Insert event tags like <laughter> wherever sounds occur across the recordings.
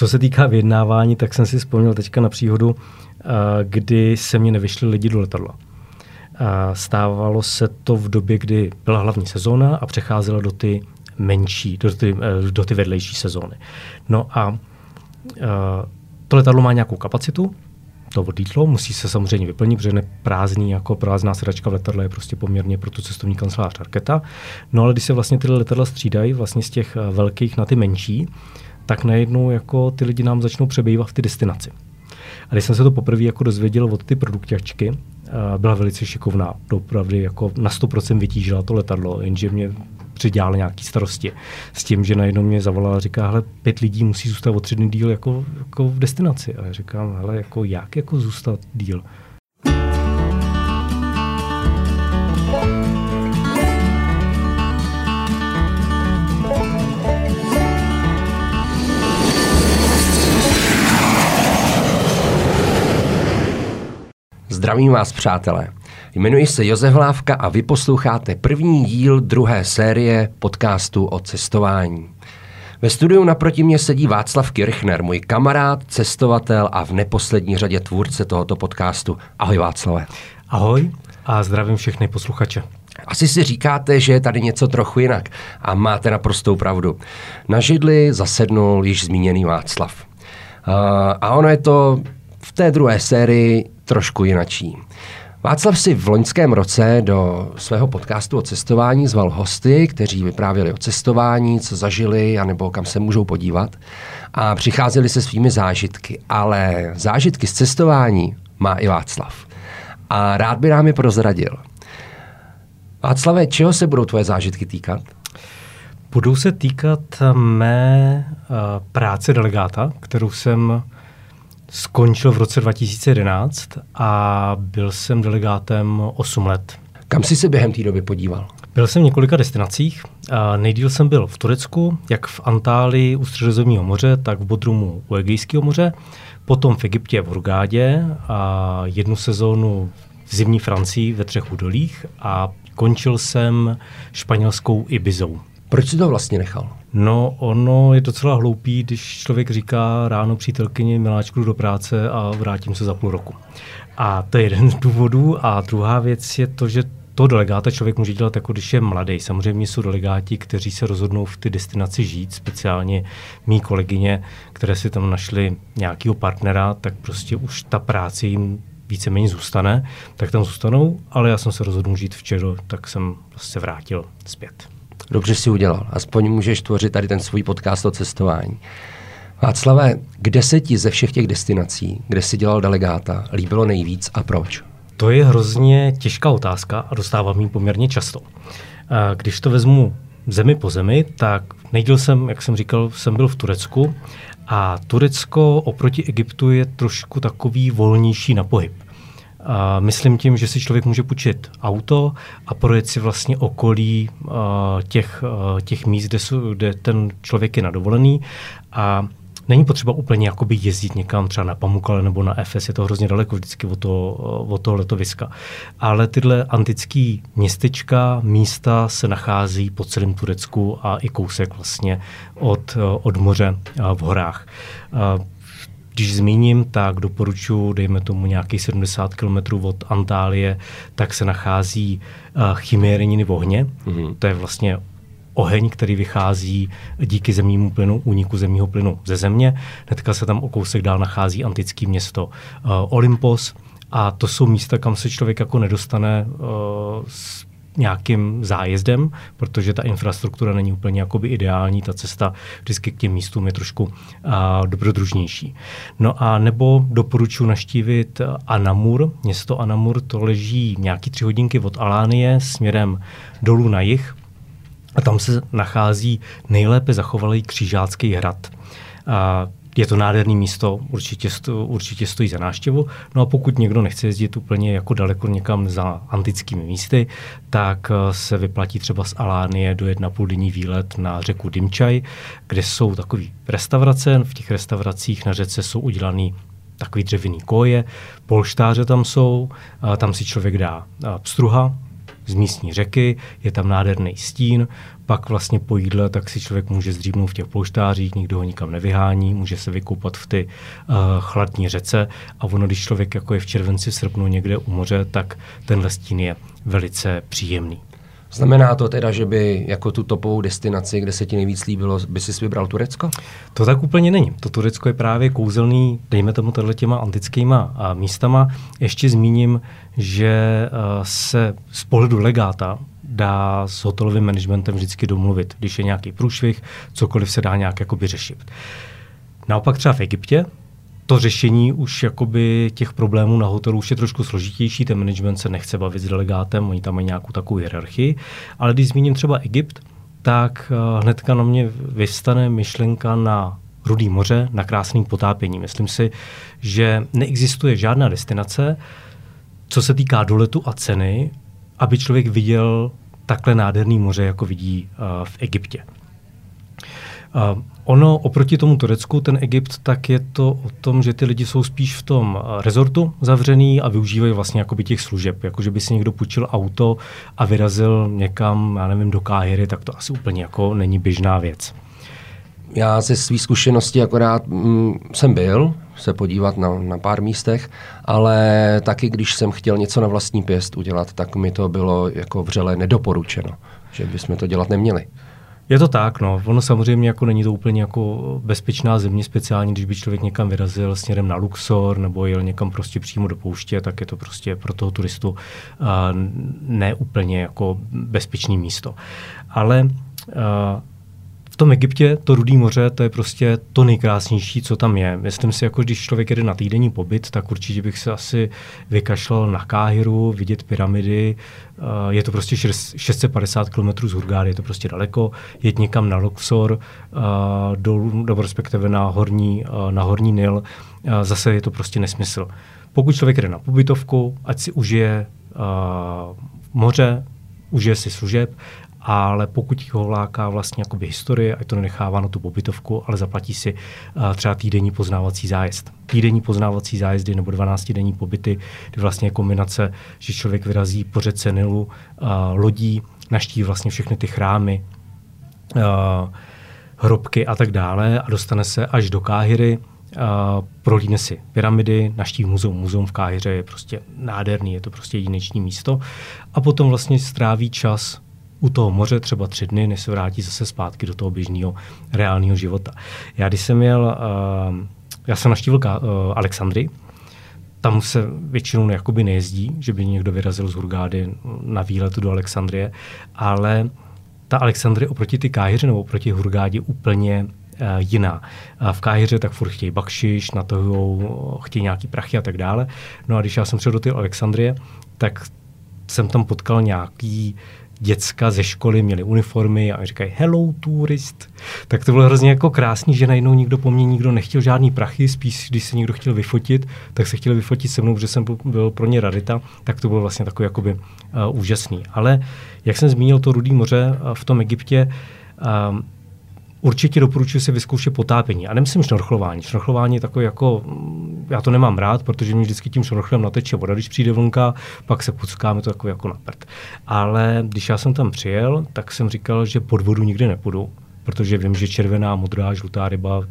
Co se týká vyjednávání, tak jsem si vzpomněl teďka na příhodu, kdy se mě nevyšli lidi do letadla. Stávalo se to v době, kdy byla hlavní sezóna a přecházela do ty menší, do ty, eh, do ty vedlejší sezóny. No a to letadlo má nějakou kapacitu, to odlítlo, musí se samozřejmě vyplnit, protože neprázdný jako prázdná sedačka v letadle je prostě poměrně pro tu cestovní kancelář raketa. No ale když se vlastně ty letadla střídají vlastně z těch eh, velkých na ty menší, tak najednou jako ty lidi nám začnou přebývat v ty destinaci. A když jsem se to poprvé jako dozvěděl od ty produktěčky, eh, byla velice šikovná, opravdu jako na 100% vytížila to letadlo, jenže mě přidělal nějaký starosti. S tím, že najednou mě zavolala a říká, hele, pět lidí musí zůstat o tři dny díl jako, jako v destinaci. A já říkám, hele, jako jak jako zůstat díl? Zdravím vás, přátelé. Jmenuji se Josef Hlávka a vy posloucháte první díl druhé série podcastu o cestování. Ve studiu naproti mě sedí Václav Kirchner, můj kamarád, cestovatel a v neposlední řadě tvůrce tohoto podcastu. Ahoj Václave. Ahoj a zdravím všechny posluchače. Asi si říkáte, že je tady něco trochu jinak a máte naprostou pravdu. Na židli zasednul již zmíněný Václav. A ono je to v té druhé sérii trošku jinačí. Václav si v loňském roce do svého podcastu o cestování zval hosty, kteří vyprávěli o cestování, co zažili, anebo kam se můžou podívat. A přicházeli se svými zážitky. Ale zážitky z cestování má i Václav. A rád by nám je prozradil. Václave, čeho se budou tvoje zážitky týkat? Budou se týkat mé uh, práce delegáta, kterou jsem skončil v roce 2011 a byl jsem delegátem 8 let. Kam jsi se během té doby podíval? Byl jsem v několika destinacích. Nejdíl jsem byl v Turecku, jak v Antálii u Středozemního moře, tak v Bodrumu u Egejského moře, potom v Egyptě v Hurgádě a jednu sezónu v zimní Francii ve třech údolích a končil jsem španělskou Ibizou. Proč jsi to vlastně nechal? No, ono je docela hloupý, když člověk říká ráno přítelkyni miláčku do práce a vrátím se za půl roku. A to je jeden z důvodů. A druhá věc je to, že to delegáta člověk může dělat jako když je mladý. Samozřejmě jsou delegáti, kteří se rozhodnou v ty destinaci žít, speciálně mý kolegyně, které si tam našli nějakého partnera, tak prostě už ta práce jim víceméně zůstane, tak tam zůstanou, ale já jsem se rozhodl žít včera, tak jsem se vrátil zpět. Dobře si udělal. Aspoň můžeš tvořit tady ten svůj podcast o cestování. Václave, kde se ti ze všech těch destinací, kde jsi dělal delegáta, líbilo nejvíc a proč? To je hrozně těžká otázka a dostávám ji poměrně často. Když to vezmu zemi po zemi, tak nejdíl jsem, jak jsem říkal, jsem byl v Turecku a Turecko oproti Egyptu je trošku takový volnější na pohyb. A myslím tím, že si člověk může půjčit auto a projet si vlastně okolí uh, těch, uh, těch míst, kde, jsou, kde ten člověk je nadovolený a Není potřeba úplně jakoby jezdit někam třeba na Pamukale nebo na Efes, je to hrozně daleko vždycky od toho, od toho letoviska. Ale tyhle antické městečka, místa se nachází po celém Turecku a i kousek vlastně od, od moře v horách. Když zmíním, tak doporučuji, dejme tomu nějakých 70 km od Antálie, tak se nachází uh, chiméreniny v ohně. Mm-hmm. To je vlastně oheň, který vychází díky zemnímu plynu, úniku zemního plynu ze země. Hnedka se tam o kousek dál nachází antické město uh, Olympos. A to jsou místa, kam se člověk jako nedostane uh, s nějakým zájezdem, protože ta infrastruktura není úplně jakoby ideální, ta cesta vždycky k těm místům je trošku uh, dobrodružnější. No a nebo doporučuji naštívit Anamur, město Anamur, to leží nějaký tři hodinky od Alánie směrem dolů na jih a tam se nachází nejlépe zachovalý křižácký hrad. Uh, je to nádherné místo, určitě, sto, určitě stojí za návštěvu. No a pokud někdo nechce jezdit úplně jako daleko někam za antickými místy, tak eh, se vyplatí třeba z Alánie do jedna půl denní výlet na řeku Dimčaj, kde jsou takové restaurace. V těch restauracích na řece jsou udělané takový dřevěný koje, polštáře tam jsou, tam si člověk dá pstruha, z místní řeky, je tam nádherný stín, pak vlastně po jídle tak si člověk může zdřímnout v těch polštářích, nikdo ho nikam nevyhání, může se vykoupat v ty uh, chladní řece a ono, když člověk jako je v červenci, v srpnu někde u moře, tak tenhle stín je velice příjemný. Znamená to teda, že by jako tu topovou destinaci, kde se ti nejvíc líbilo, by si vybral Turecko? To tak úplně není. To Turecko je právě kouzelný, dejme tomu tohle těma antickýma místama. Ještě zmíním, že se z pohledu legáta dá s hotelovým managementem vždycky domluvit. Když je nějaký průšvih, cokoliv se dá nějak jakoby řešit. Naopak třeba v Egyptě to řešení už jakoby těch problémů na hotelu už je trošku složitější, ten management se nechce bavit s delegátem, oni tam mají nějakou takovou hierarchii, ale když zmíním třeba Egypt, tak uh, hnedka na mě vystane myšlenka na Rudý moře, na krásným potápění. Myslím si, že neexistuje žádná destinace, co se týká doletu a ceny, aby člověk viděl takhle nádherný moře, jako vidí uh, v Egyptě. Ono oproti tomu Turecku, ten Egypt, tak je to o tom, že ty lidi jsou spíš v tom uh, rezortu zavřený a využívají vlastně jakoby těch služeb. Jako, že by si někdo půjčil auto a vyrazil někam, já nevím, do Káhyry, tak to asi úplně jako není běžná věc. Já ze své zkušenosti akorát mm, jsem byl se podívat na, na pár místech, ale taky, když jsem chtěl něco na vlastní pěst udělat, tak mi to bylo jako vřele nedoporučeno, že bychom to dělat neměli. Je to tak, no. Ono samozřejmě jako není to úplně jako bezpečná země, speciálně když by člověk někam vyrazil směrem na Luxor nebo jel někam prostě přímo do pouště, tak je to prostě pro toho turistu uh, ne úplně jako bezpečné místo. Ale uh, tom Egyptě to Rudý moře, to je prostě to nejkrásnější, co tam je. Myslím si, jako když člověk jede na týdenní pobyt, tak určitě bych se asi vykašlal na Káhiru, vidět pyramidy. Eh, je to prostě 650 km z Hurgády, je to prostě daleko. Jet někam na Luxor, eh, dolů, nebo respektive na horní, eh, na horní Nil, zase je to prostě nesmysl. Pokud člověk jde na pobytovku, ať si užije moře, užije si služeb ale pokud ho láká vlastně jakoby historie, ať to nenechává na tu pobytovku, ale zaplatí si uh, třeba týdenní poznávací zájezd. Týdenní poznávací zájezdy nebo 12-denní pobyty, kdy vlastně je kombinace, že člověk vyrazí po řece Nilu, uh, lodí, naštíví vlastně všechny ty chrámy, uh, hrobky a tak dále a dostane se až do Káhyry, Uh, prolíne si pyramidy, naštíví muzeum. Muzeum v Káhyře je prostě nádherný, je to prostě jedinečné místo. A potom vlastně stráví čas u toho moře třeba tři dny, než se vrátí zase zpátky do toho běžného reálného života. Já když jsem měl, uh, já jsem naštívil uh, Alexandrii, tam se většinou jakoby nejezdí, že by někdo vyrazil z Hurgády na výlet do Alexandrie, ale ta Alexandrie oproti ty Káhyře nebo oproti Hurgádě úplně uh, jiná. Uh, v Káhyře tak furt chtějí bakšiš, na to chtějí nějaký prachy a tak dále. No a když já jsem přišel do té Alexandrie, tak jsem tam potkal nějaký děcka ze školy měli uniformy a říkají hello turist. Tak to bylo hrozně jako krásný, že najednou nikdo po mně nikdo nechtěl žádný prachy, spíš když se někdo chtěl vyfotit, tak se chtěli vyfotit se mnou, protože jsem byl pro ně rarita, tak to bylo vlastně takový jakoby uh, úžasný. Ale jak jsem zmínil to Rudý moře uh, v tom Egyptě, uh, Určitě doporučuji si vyzkoušet potápění. A nemyslím šnorchlování. Šnorchlování je takové jako, já to nemám rád, protože mi vždycky tím šnorchlem nateče voda, když přijde vlnka, pak se puckáme to takové jako na prd. Ale když já jsem tam přijel, tak jsem říkal, že pod vodu nikdy nepůjdu, protože vím, že červená, modrá, žlutá ryba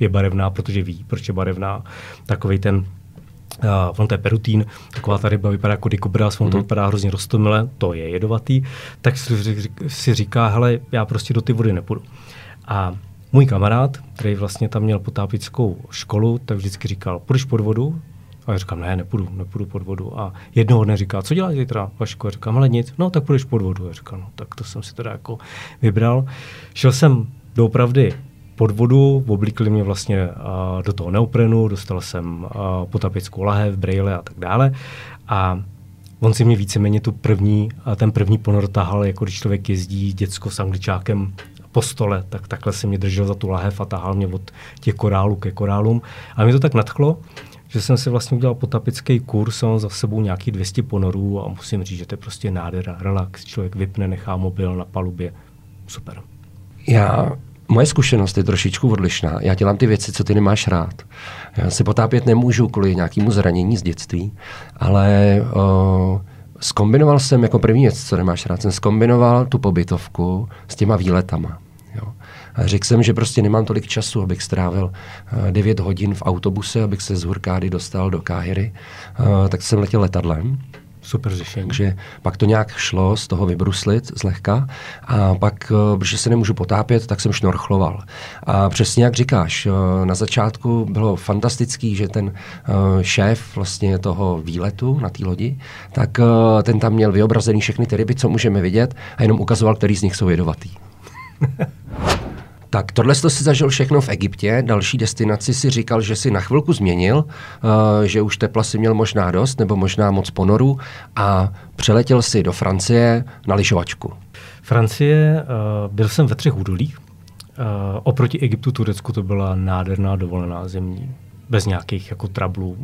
je barevná, protože ví, proč je barevná. Takový ten Uh, on to je perutín, taková ta ryba vypadá jako dikobraz, on mm-hmm. to mhm. vypadá hrozně rostomile, to je jedovatý, tak si říká, hele, já prostě do ty vody nepůjdu. A můj kamarád, který vlastně tam měl potápickou školu, tak vždycky říkal, půjdeš pod vodu? A já říkám, ne, nepůjdu, nepůjdu pod vodu. A jednoho dne říká, co děláš zítra, Vašku? A říkám, ale nic, no tak půjdeš pod vodu. A říkám, no tak to jsem si teda jako vybral. Šel jsem doopravdy pod vodu, oblíkli mě vlastně uh, do toho neoprenu, dostal jsem uh, potapickou lahev, brejle a tak dále. A on si mě víceméně tu první, ten první ponor tahal, jako když člověk jezdí děcko s angličákem po stole, tak takhle si mě držel za tu lahev a tahal mě od těch korálů ke korálům. A mě to tak nadchlo, že jsem si vlastně udělal potapický kurz, mám za sebou nějaký 200 ponorů a musím říct, že to je prostě nádhera, relax, člověk vypne, nechá mobil na palubě, super. Já Moje zkušenost je trošičku odlišná. Já dělám ty věci, co ty nemáš rád. Já si potápět nemůžu kvůli nějakému zranění z dětství, ale uh, skombinoval jsem jako první věc, co nemáš rád, jsem skombinoval tu pobytovku s těma výletama. Řekl jsem, že prostě nemám tolik času, abych strávil 9 hodin v autobuse, abych se z Hurkády dostal do Káhyry. Tak jsem letěl letadlem. Super řešení. Takže pak to nějak šlo z toho vybruslit zlehka a pak, eh, protože se nemůžu potápět, tak jsem šnorchloval. A přesně jak říkáš, eh, na začátku bylo fantastický, že ten eh, šéf vlastně toho výletu na té lodi, tak ten tam měl vyobrazený všechny ty ryby, co můžeme vidět a jenom ukazoval, který z nich jsou jedovatý. <laughs> Tak tohle jsi si zažil všechno v Egyptě, další destinaci si říkal, že si na chvilku změnil, uh, že už tepla si měl možná dost, nebo možná moc ponoru a přeletěl si do Francie na lyžovačku. Francie, uh, byl jsem ve třech údolích. Uh, oproti Egyptu, Turecku to byla nádherná dovolená zemní bez nějakých jako trablů.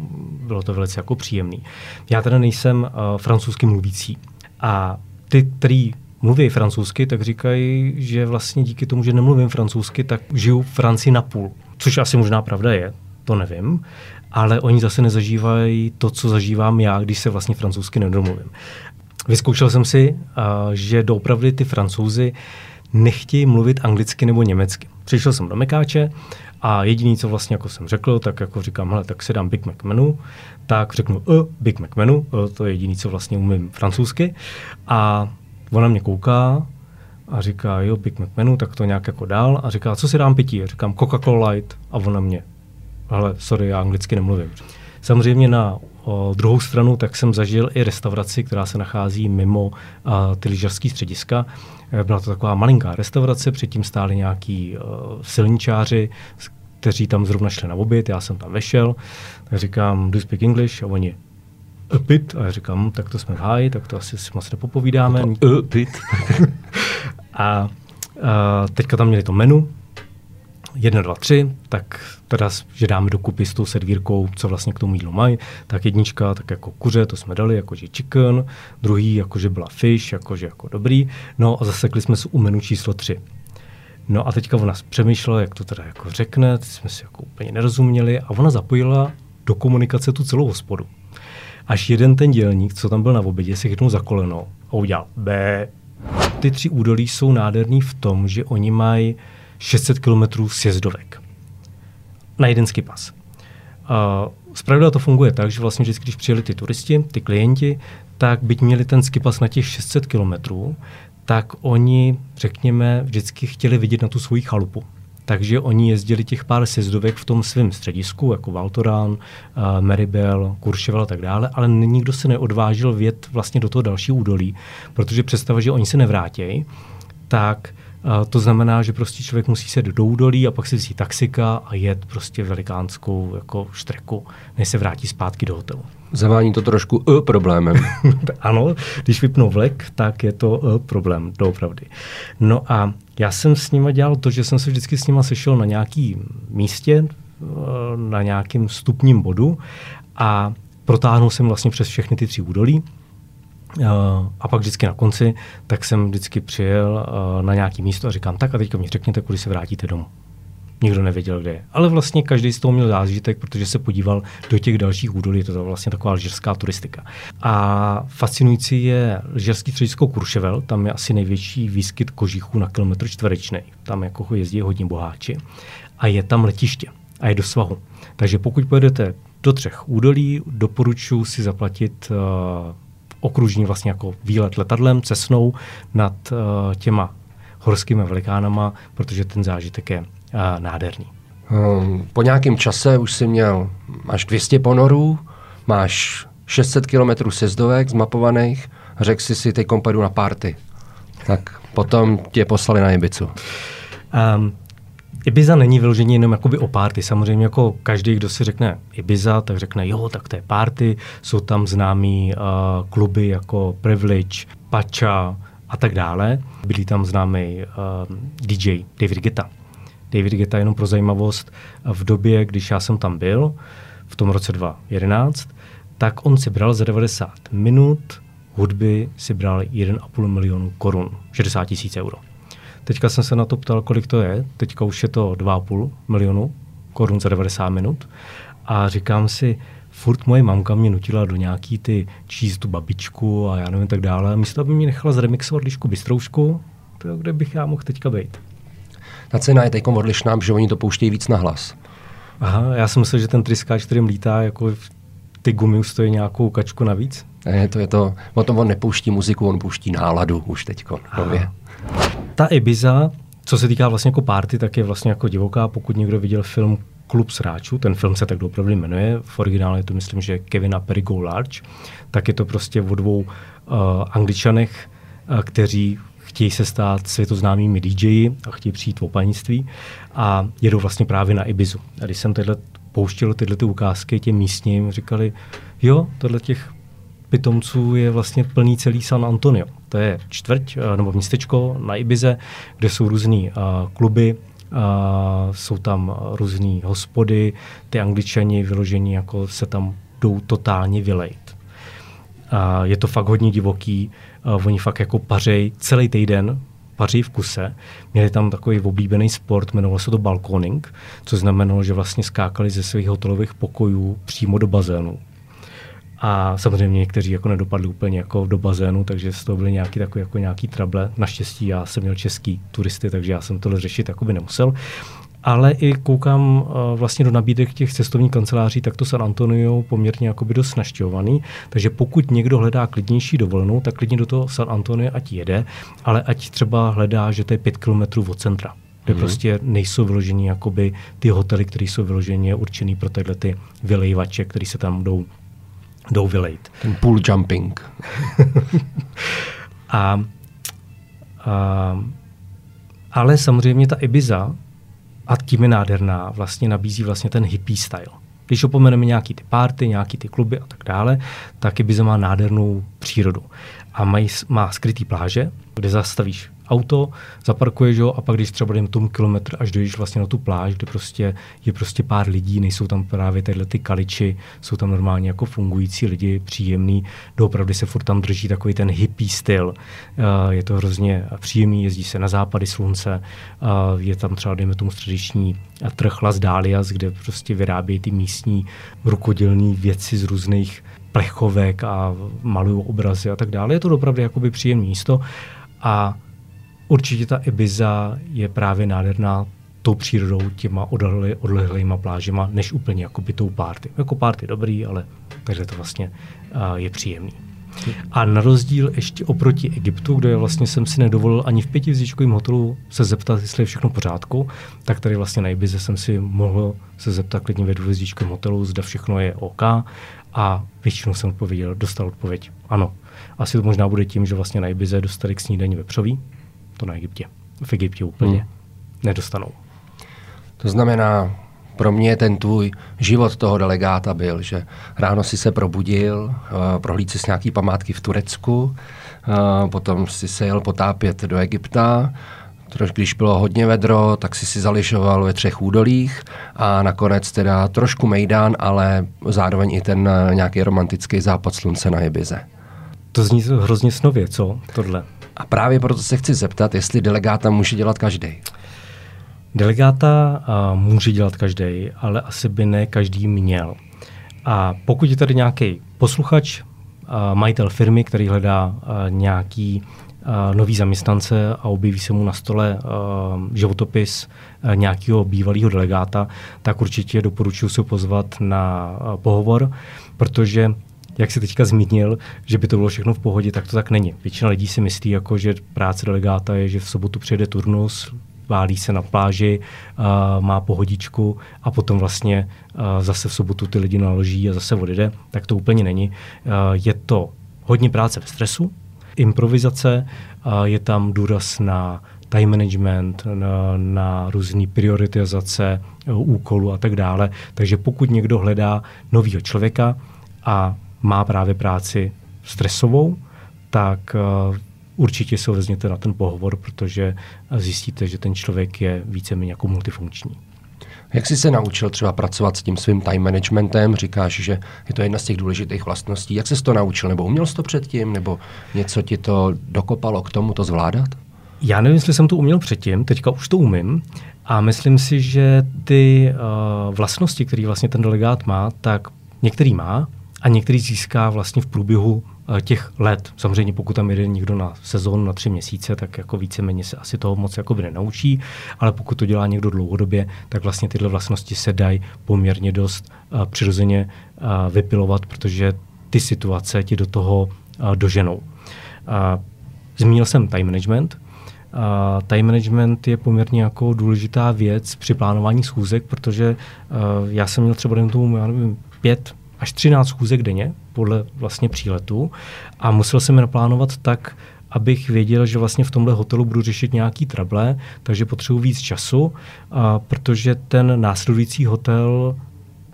Bylo to velice jako příjemný. Já teda nejsem uh, francouzsky mluvící a ty, který mluví francouzsky, tak říkají, že vlastně díky tomu, že nemluvím francouzsky, tak žiju v Francii na půl. Což asi možná pravda je, to nevím, ale oni zase nezažívají to, co zažívám já, když se vlastně francouzsky nedomluvím. Vyzkoušel jsem si, že doopravdy ty francouzi nechtějí mluvit anglicky nebo německy. Přišel jsem do Mekáče a jediný, co vlastně jako jsem řekl, tak jako říkám, hele, tak si dám Big Mac menu, tak řeknu uh, Big Mac menu, uh, to je jediný, co vlastně umím francouzsky. A Ona mě kouká a říká, jo, Big Mac menu, tak to nějak jako dál a říká, co si dám pití? A říkám Coca-Cola Light a ona mě, ale sorry, já anglicky nemluvím. Samozřejmě na o, druhou stranu tak jsem zažil i restauraci, která se nachází mimo a, ty lyžařské střediska. E, byla to taková malinká restaurace, předtím stáli nějaký o, silničáři, kteří tam zrovna šli na oběd, já jsem tam vešel, tak říkám, do you speak English? A oni, a bit. A já říkám, hm, tak to jsme v háji, tak to asi si moc nepopovídáme. A bit. <laughs> a, a teďka tam měli to menu, jedna, dva, tři, tak teda, že dáme dokupy s tou servírkou, co vlastně k tomu jídlu mají, tak jednička, tak jako kuře, to jsme dali, jakože chicken, druhý, jakože byla fish, jakože jako dobrý, no a zasekli jsme se u menu číslo tři. No a teďka ona přemýšlela, jak to teda jako řekne, jsme si jako úplně nerozuměli a ona zapojila do komunikace tu celou hospodu až jeden ten dělník, co tam byl na obědě, se chytnul za koleno a udělal B. Ty tři údolí jsou nádherný v tom, že oni mají 600 km sjezdovek na jeden skipas. Zpravidla to funguje tak, že vlastně vždycky, když přijeli ty turisti, ty klienti, tak byť měli ten skipas na těch 600 kilometrů, tak oni, řekněme, vždycky chtěli vidět na tu svoji chalupu. Takže oni jezdili těch pár sjezdovek v tom svém středisku, jako Valtorán, uh, Meribel, Kurševal a tak dále, ale nikdo se neodvážil vět vlastně do toho dalšího údolí, protože představa, že oni se nevrátí, tak uh, to znamená, že prostě člověk musí se do údolí a pak si vzít taxika a jet prostě velikánskou jako štreku, než se vrátí zpátky do hotelu. Zavání to trošku uh, problémem. <laughs> ano, když vypnou vlek, tak je to uh, problém, doopravdy. No a já jsem s nima dělal to, že jsem se vždycky s nima sešel na nějakém místě, uh, na nějakém stupním bodu a protáhnul jsem vlastně přes všechny ty tři údolí. Uh, a pak vždycky na konci, tak jsem vždycky přijel uh, na nějaké místo a říkám, tak a teďka mi řekněte, kudy se vrátíte domů nikdo nevěděl, kde je. Ale vlastně každý z toho měl zážitek, protože se podíval do těch dalších údolí, to je vlastně taková lyžerská turistika. A fascinující je lyžerský středisko Kurševel, tam je asi největší výskyt kožichů na kilometr čtverečný. Tam jako jezdí hodně boháči. A je tam letiště a je do svahu. Takže pokud pojedete do třech údolí, doporučuji si zaplatit uh, okružní vlastně jako výlet letadlem, cesnou nad uh, těma horskými velikánama, protože ten zážitek je nádherný. Hm, po nějakém čase už si měl, máš 200 ponorů, máš 600 kilometrů sezdovek zmapovaných, řekl si si, teď pojedu na party. Tak potom tě poslali na Ibizu. Um, Ibiza není vyloženě jenom jakoby o party. Samozřejmě jako každý, kdo si řekne Ibiza, tak řekne, jo, tak to je party. Jsou tam známí uh, kluby jako Privilege, Pacha a tak dále. Byli tam známý uh, DJ David Guetta. David Geta jenom pro zajímavost, v době, když já jsem tam byl, v tom roce 2011, tak on si bral za 90 minut hudby si bral 1,5 milionu korun, 60 tisíc euro. Teďka jsem se na to ptal, kolik to je. Teďka už je to 2,5 milionu korun za 90 minut. A říkám si, furt moje mamka mě nutila do nějaký ty číst tu babičku a já nevím tak dále. Místo, aby mě nechala zremixovat lišku bystroušku, to kde bych já mohl teďka být. Ta cena je teď odlišná, že oni to pouštějí víc na hlas. Aha, já jsem myslel, že ten tryskáč, kterým lítá, jako ty gumy už stojí nějakou kačku navíc. Ne, to je to, o tom on nepouští muziku, on pouští náladu už teďko. Ta Ibiza, co se týká vlastně jako party, tak je vlastně jako divoká. Pokud někdo viděl film Klub sráčů, ten film se tak opravdu jmenuje, v originále je to myslím, že Kevina Perigo Large, tak je to prostě o dvou uh, angličanech, uh, kteří chtějí se stát světoznámými DJi a chtějí přijít v opanictví a jedou vlastně právě na Ibizu. A když jsem tyhle pouštěl tyhle ty ukázky těm místním, říkali, jo, tohle těch pitomců je vlastně plný celý San Antonio. To je čtvrť eh, nebo městečko na Ibize, kde jsou různý uh, kluby, uh, jsou tam různé hospody, ty angličani vyložení jako se tam jdou totálně vylejt. Uh, je to fakt hodně divoký, oni fakt jako pařej celý týden, paří v kuse. Měli tam takový oblíbený sport, jmenovalo se to balkoning, což znamenalo, že vlastně skákali ze svých hotelových pokojů přímo do bazénu. A samozřejmě někteří jako nedopadli úplně jako do bazénu, takže z toho byly nějaký takový jako nějaký trable. Naštěstí já jsem měl český turisty, takže já jsem tohle řešit by nemusel. Ale i koukám uh, vlastně do nabídek těch cestovních kanceláří, tak to San Antonio poměrně jakoby dost naštěvovaný. Takže pokud někdo hledá klidnější dovolenou, tak klidně do toho San Antonio ať jede, ale ať třeba hledá, že to je pět kilometrů od centra kde mm-hmm. prostě nejsou vyložení jakoby ty hotely, které jsou vyloženě určený pro tyhle ty vylejvače, které se tam jdou jdou vylejt. Ten pool jumping. <laughs> a, a, ale samozřejmě ta Ibiza, a tím je nádherná, vlastně nabízí vlastně ten hippie style. Když opomeneme nějaký ty párty, nějaký ty kluby a tak dále, tak Ibiza má nádhernou přírodu. A mají, má skrytý pláže, kde zastavíš auto, zaparkuješ ho a pak když třeba jdeme tomu kilometr, až dojdeš vlastně na tu pláž, kde prostě je prostě pár lidí, nejsou tam právě tyhle ty kaliči, jsou tam normálně jako fungující lidi, příjemný, doopravdy se furt tam drží takový ten hippie styl. Uh, je to hrozně příjemný, jezdí se na západy slunce, uh, je tam třeba, dejme tomu, středeční trh Las Dalias, kde prostě vyrábějí ty místní rukodělné věci z různých plechovek a malují obrazy a tak dále. Je to opravdu jakoby příjemné místo. A Určitě ta Ibiza je právě nádherná tou přírodou, těma odlehlý, odlehlýma plážema, než úplně jako by tou párty. Jako párty dobrý, ale takže to vlastně uh, je příjemný. A na rozdíl ještě oproti Egyptu, kde vlastně jsem si nedovolil ani v pětivzdičkovém hotelu se zeptat, jestli je všechno v pořádku, tak tady vlastně na Ibize jsem si mohl se zeptat klidně ve dvouhvězdičkovém hotelu, zda všechno je OK. A většinou jsem odpověděl, dostal odpověď ano. Asi to možná bude tím, že vlastně na Ibize dostali k snídaní vepřový, to na Egyptě. V Egyptě úplně hmm. nedostanou. To znamená, pro mě ten tvůj život toho delegáta byl, že ráno si se probudil, uh, prohlíd si nějaký památky v Turecku, uh, potom si se jel potápět do Egypta, Troš, když bylo hodně vedro, tak si si zališoval ve třech údolích a nakonec teda trošku mejdán, ale zároveň i ten uh, nějaký romantický západ slunce na Ibize. To zní hrozně snově, co tohle? A právě proto se chci zeptat, jestli delegáta může dělat každý. Delegáta uh, může dělat každý, ale asi by ne každý měl. A pokud je tady nějaký posluchač, uh, majitel firmy, který hledá uh, nějaký nový zaměstnance a objeví se mu na stole životopis nějakého bývalého delegáta, tak určitě doporučuji se pozvat na pohovor, protože jak si teďka zmínil, že by to bylo všechno v pohodě, tak to tak není. Většina lidí si myslí, jako, že práce delegáta je, že v sobotu přijede turnus, válí se na pláži, uh, má pohodičku a potom vlastně uh, zase v sobotu ty lidi naloží a zase odjede. Tak to úplně není. Uh, je to hodně práce v stresu, improvizace, uh, je tam důraz na time management, na, na různé prioritizace uh, úkolů a tak dále. Takže pokud někdo hledá nového člověka a má právě práci stresovou, tak uh, určitě se vezměte na ten pohovor, protože zjistíte, že ten člověk je víceméně jako multifunkční. Jak jsi se naučil třeba pracovat s tím svým time managementem? Říkáš, že je to jedna z těch důležitých vlastností. Jak jsi to naučil? Nebo uměl jsi to předtím? Nebo něco ti to dokopalo k tomu to zvládat? Já nevím, jestli jsem to uměl předtím, teďka už to umím. A myslím si, že ty uh, vlastnosti, které vlastně ten delegát má, tak některý má a některý získá vlastně v průběhu eh, těch let. Samozřejmě pokud tam jede někdo na sezónu na tři měsíce, tak jako víceméně se asi toho moc jako by nenaučí, ale pokud to dělá někdo dlouhodobě, tak vlastně tyhle vlastnosti se dají poměrně dost uh, přirozeně uh, vypilovat, protože ty situace ti do toho uh, doženou. Uh, zmínil jsem time management, Uh, time management je poměrně jako důležitá věc při plánování schůzek, protože uh, já jsem měl třeba tomu, já nevím, pět až 13 schůzek denně podle vlastně příletu a musel jsem je naplánovat tak, abych věděl, že vlastně v tomhle hotelu budu řešit nějaký trable, takže potřebuji víc času, a protože ten následující hotel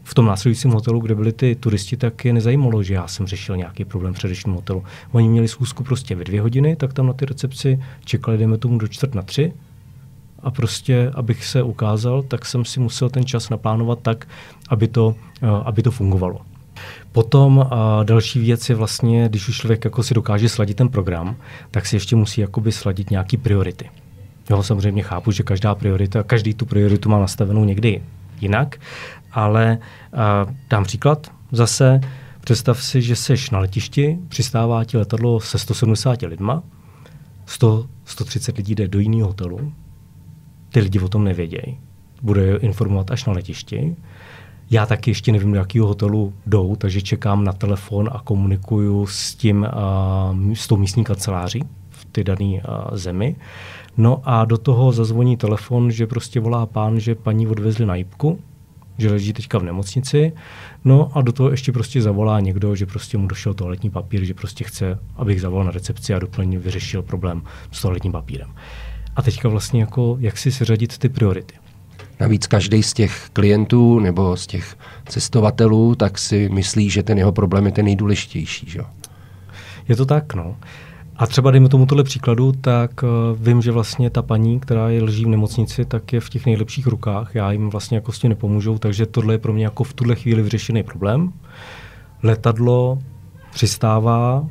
v tom následujícím hotelu, kde byli ty turisti, tak je nezajímalo, že já jsem řešil nějaký problém v předešlém hotelu. Oni měli schůzku prostě ve dvě hodiny, tak tam na ty recepci čekali, dejme tomu, do čtvrt na tři. A prostě, abych se ukázal, tak jsem si musel ten čas naplánovat tak, aby to, eh, aby to fungovalo. Potom a další věc je vlastně, když už člověk jako si dokáže sladit ten program, tak si ještě musí jakoby sladit nějaký priority. Jo, samozřejmě chápu, že každá priorita, každý tu prioritu má nastavenou někdy jinak, ale a, dám příklad zase, představ si, že seš na letišti, přistává ti letadlo se 170 lidma, 100, 130 lidí jde do jiného hotelu, ty lidi o tom nevědějí, bude je informovat až na letišti, já taky ještě nevím, do jakého hotelu jdou, takže čekám na telefon a komunikuju s tím, s tou místní kanceláří v té dané zemi. No a do toho zazvoní telefon, že prostě volá pán, že paní odvezli na jibku, že leží teďka v nemocnici. No a do toho ještě prostě zavolá někdo, že prostě mu došel toaletní papír, že prostě chce, abych zavolal na recepci a doplně vyřešil problém s toaletním papírem. A teďka vlastně jako, jak si seřadit ty priority. Navíc každý z těch klientů nebo z těch cestovatelů tak si myslí, že ten jeho problém je ten nejdůležitější. Že? Je to tak, no. A třeba dejme tomu tohle příkladu, tak uh, vím, že vlastně ta paní, která je leží v nemocnici, tak je v těch nejlepších rukách. Já jim vlastně jako s tím nepomůžu, takže tohle je pro mě jako v tuhle chvíli vyřešený problém. Letadlo přistává,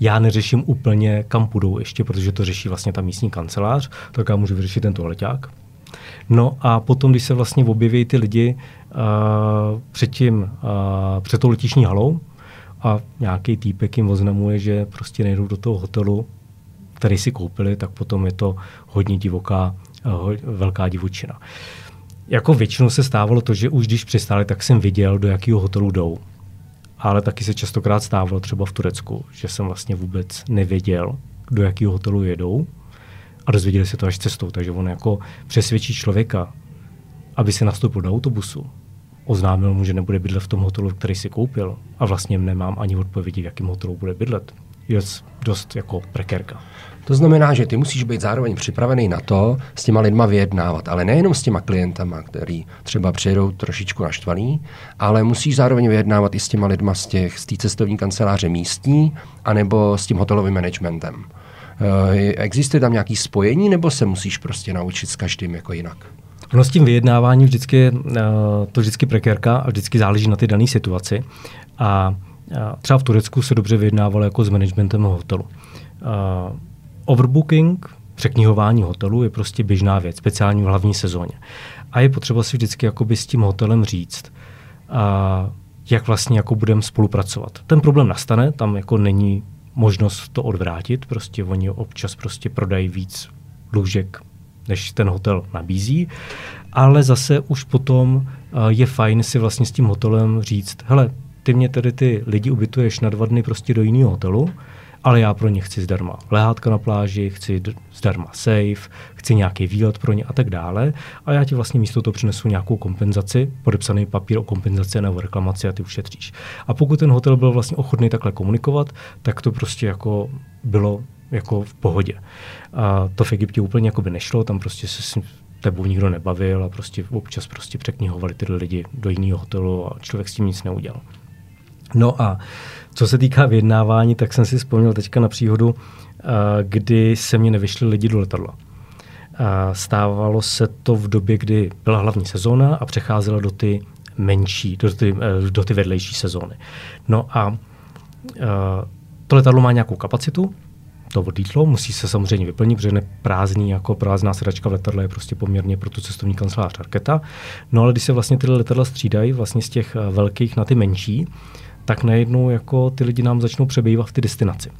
já neřeším úplně, kam půjdou ještě, protože to řeší vlastně ta místní kancelář, tak já můžu vyřešit ten toaleťák. No a potom, když se vlastně objeví ty lidi uh, před, tím, uh, před tou letišní halou a nějaký týpek jim oznamuje, že prostě nejdou do toho hotelu, který si koupili, tak potom je to hodně divoká, uh, velká divočina. Jako většinou se stávalo to, že už když přistáli, tak jsem viděl, do jakého hotelu jdou. Ale taky se častokrát stávalo třeba v Turecku, že jsem vlastně vůbec nevěděl, do jakého hotelu jedou a dozvěděli se to až cestou. Takže on jako přesvědčí člověka, aby se nastoupil do autobusu, oznámil mu, že nebude bydlet v tom hotelu, který si koupil a vlastně nemám ani odpovědi, v jakém hotelu bude bydlet. Je dost jako prekérka. To znamená, že ty musíš být zároveň připravený na to s těma lidma vyjednávat, ale nejenom s těma klientama, který třeba přijedou trošičku naštvaný, ale musíš zároveň vyjednávat i s těma lidma z těch z té cestovní kanceláře místní, anebo s tím hotelovým managementem. Eh, existuje tam nějaký spojení, nebo se musíš prostě naučit s každým jako jinak? No s tím vyjednáváním vždycky, eh, to vždycky prekérka a vždycky záleží na ty dané situaci. A třeba v Turecku se dobře vyjednávalo jako s managementem hotelu. Overbooking, překnihování hotelu je prostě běžná věc, speciální v hlavní sezóně. A je potřeba si vždycky s tím hotelem říct, jak vlastně jako budeme spolupracovat. Ten problém nastane, tam jako není možnost to odvrátit, prostě oni občas prostě prodají víc lůžek, než ten hotel nabízí, ale zase už potom uh, je fajn si vlastně s tím hotelem říct, hele, ty mě tedy ty lidi ubytuješ na dva dny prostě do jiného hotelu, ale já pro ně chci zdarma lehátka na pláži, chci zdarma safe, chci nějaký výlet pro ně a tak dále. A já ti vlastně místo toho přinesu nějakou kompenzaci, podepsaný papír o kompenzaci nebo reklamaci a ty ušetříš. A pokud ten hotel byl vlastně ochotný takhle komunikovat, tak to prostě jako bylo jako v pohodě. A to v Egyptě úplně jako by nešlo, tam prostě se s tebou nikdo nebavil a prostě občas prostě překnihovali tyhle lidi do jiného hotelu a člověk s tím nic neudělal. No a co se týká vyjednávání, tak jsem si vzpomněl teďka na příhodu, kdy se mě nevyšli lidi do letadla. Stávalo se to v době, kdy byla hlavní sezóna a přecházela do ty menší, do ty, e, do ty vedlejší sezóny. No a to letadlo má nějakou kapacitu, to odlítlo, musí se samozřejmě vyplnit, protože prázdný, jako prázdná sedačka v letadle je prostě poměrně pro tu cestovní kancelář raketa. No ale když se vlastně ty letadla střídají vlastně z těch eh, velkých na ty menší, tak najednou jako ty lidi nám začnou přebývat v ty destinaci.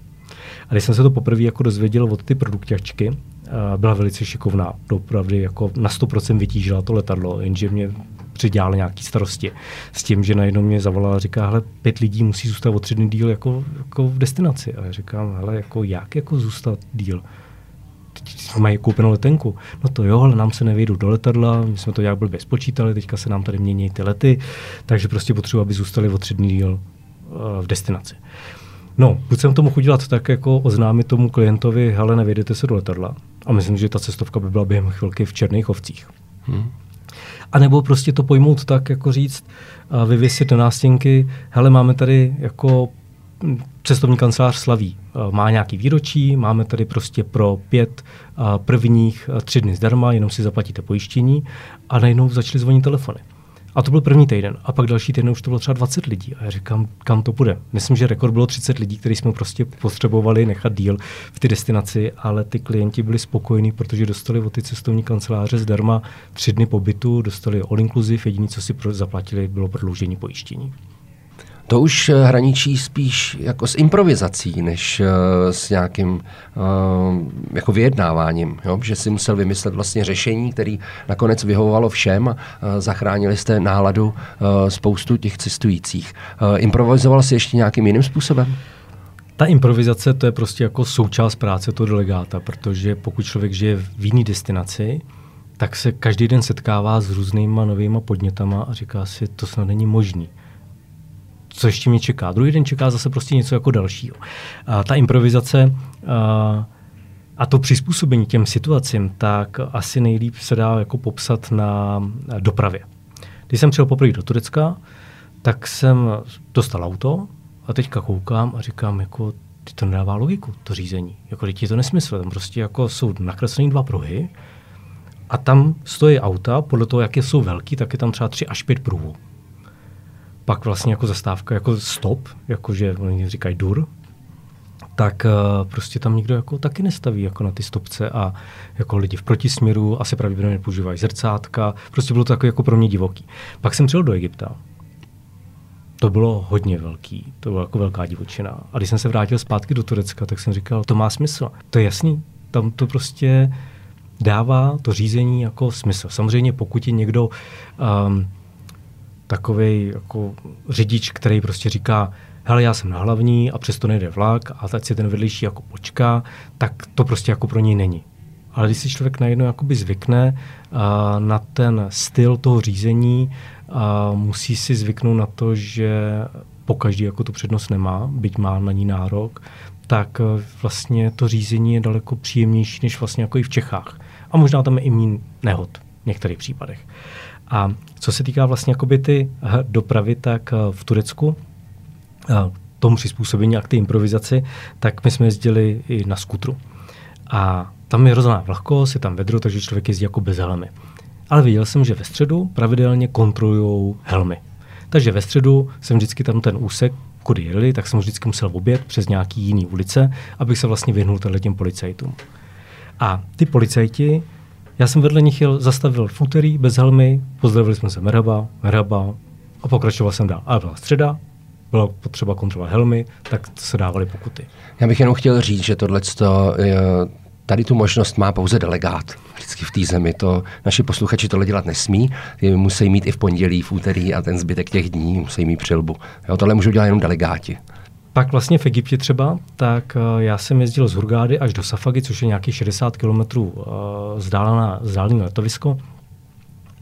A když jsem se to poprvé jako dozvěděl od ty produkťačky, eh, byla velice šikovná, opravdu jako na 100% vytížila to letadlo, jenže mě přidělal nějaký starosti s tím, že najednou mě zavolala a říká, hele, pět lidí musí zůstat o tři dny díl jako, jako v destinaci. A já říkám, hele, jako jak jako zůstat díl? mají koupenou letenku. No to jo, ale nám se nevyjdu do letadla, my jsme to nějak blbě spočítali, teďka se nám tady mění ty lety, takže prostě potřebuji, aby zůstali o tři dny díl v destinaci. No, buď jsem to mohl udělat tak, jako oznámit tomu klientovi, hele, nevěděte se do letadla. A myslím, že ta cestovka by byla během chvilky v černých ovcích. Hmm. A nebo prostě to pojmout tak, jako říct, a vyvěsit na nástěnky, hele, máme tady jako cestovní kancelář slaví. Má nějaký výročí, máme tady prostě pro pět prvních tři dny zdarma, jenom si zaplatíte pojištění a najednou začaly zvonit telefony. A to byl první týden. A pak další týden už to bylo třeba 20 lidí. A já říkám, kam to půjde. Myslím, že rekord bylo 30 lidí, který jsme prostě potřebovali nechat díl v ty destinaci, ale ty klienti byli spokojení, protože dostali od ty cestovní kanceláře zdarma tři dny pobytu, dostali all inclusive, jediné, co si zaplatili, bylo prodloužení pojištění. To už eh, hraničí spíš jako s improvizací, než uh, s nějakým uh, jako vyjednáváním. Jo? Že si musel vymyslet vlastně řešení, který nakonec vyhovovalo všem a zachránili jste náladu spoustu těch cestujících. Improvizoval si ještě nějakým jiným způsobem? Ta improvizace to je prostě jako součást práce toho delegáta, protože pokud člověk žije v jiné destinaci, tak se každý den setkává s různýma novýma podnětama a říká si, to snad není možný co ještě mě čeká. Druhý den čeká zase prostě něco jako dalšího. A ta improvizace a, a to přizpůsobení těm situacím, tak asi nejlíp se dá jako popsat na dopravě. Když jsem přijel poprvé do Turecka, tak jsem dostal auto a teďka koukám a říkám, jako, ty to nedává logiku, to řízení. Jako, je to nesmysl. Tam prostě jako jsou nakreslené dva pruhy a tam stojí auta, podle toho, jak jsou velký, tak je tam třeba tři až pět pruhů pak vlastně jako zastávka, jako stop, jakože oni říkají dur, tak uh, prostě tam nikdo jako taky nestaví jako na ty stopce a jako lidi v protisměru, asi pravděpodobně používají zrcátka, prostě bylo to jako, jako pro mě divoký. Pak jsem přijel do Egypta. To bylo hodně velký, to byla jako velká divočina. A když jsem se vrátil zpátky do Turecka, tak jsem říkal, to má smysl. To je jasný, tam to prostě dává to řízení jako smysl. Samozřejmě pokud je někdo um, takový jako řidič, který prostě říká, hele, já jsem na hlavní a přesto nejde vlak a teď si ten vedlejší jako počká, tak to prostě jako pro něj není. Ale když si člověk najednou jakoby zvykne uh, na ten styl toho řízení, uh, musí si zvyknout na to, že po každý jako tu přednost nemá, byť má na ní nárok, tak uh, vlastně to řízení je daleko příjemnější než vlastně jako i v Čechách. A možná tam je i méně nehod v některých případech. A co se týká vlastně jakoby ty dopravy, tak eh, v Turecku eh, tomu přizpůsobení a k té improvizaci, tak my jsme jezdili i na skutru. A tam je hrozná vlhkost, je tam vedro, takže člověk jezdí jako bez helmy. Ale viděl jsem, že ve středu pravidelně kontrolují helmy. Takže ve středu jsem vždycky tam ten úsek, kudy jeli, tak jsem vždycky musel obět přes nějaký jiný ulice, abych se vlastně vyhnul těm policajtům. A ty policajti já jsem vedle nich jel, zastavil v úterý bez helmy, pozdravili jsme se merhaba, merhaba a pokračoval jsem dál. Ale byla středa, bylo potřeba kontrolovat helmy, tak se dávaly pokuty. Já bych jenom chtěl říct, že tohle tady tu možnost má pouze delegát. Vždycky v té zemi to naši posluchači tohle dělat nesmí. Musí mít i v pondělí, v úterý a ten zbytek těch dní musí mít přilbu. Jo, tohle můžou dělat jenom delegáti. Pak vlastně v Egyptě třeba, tak uh, já jsem jezdil z Hurgády až do Safagy, což je nějakých 60 km uh, vzdálené letovisko.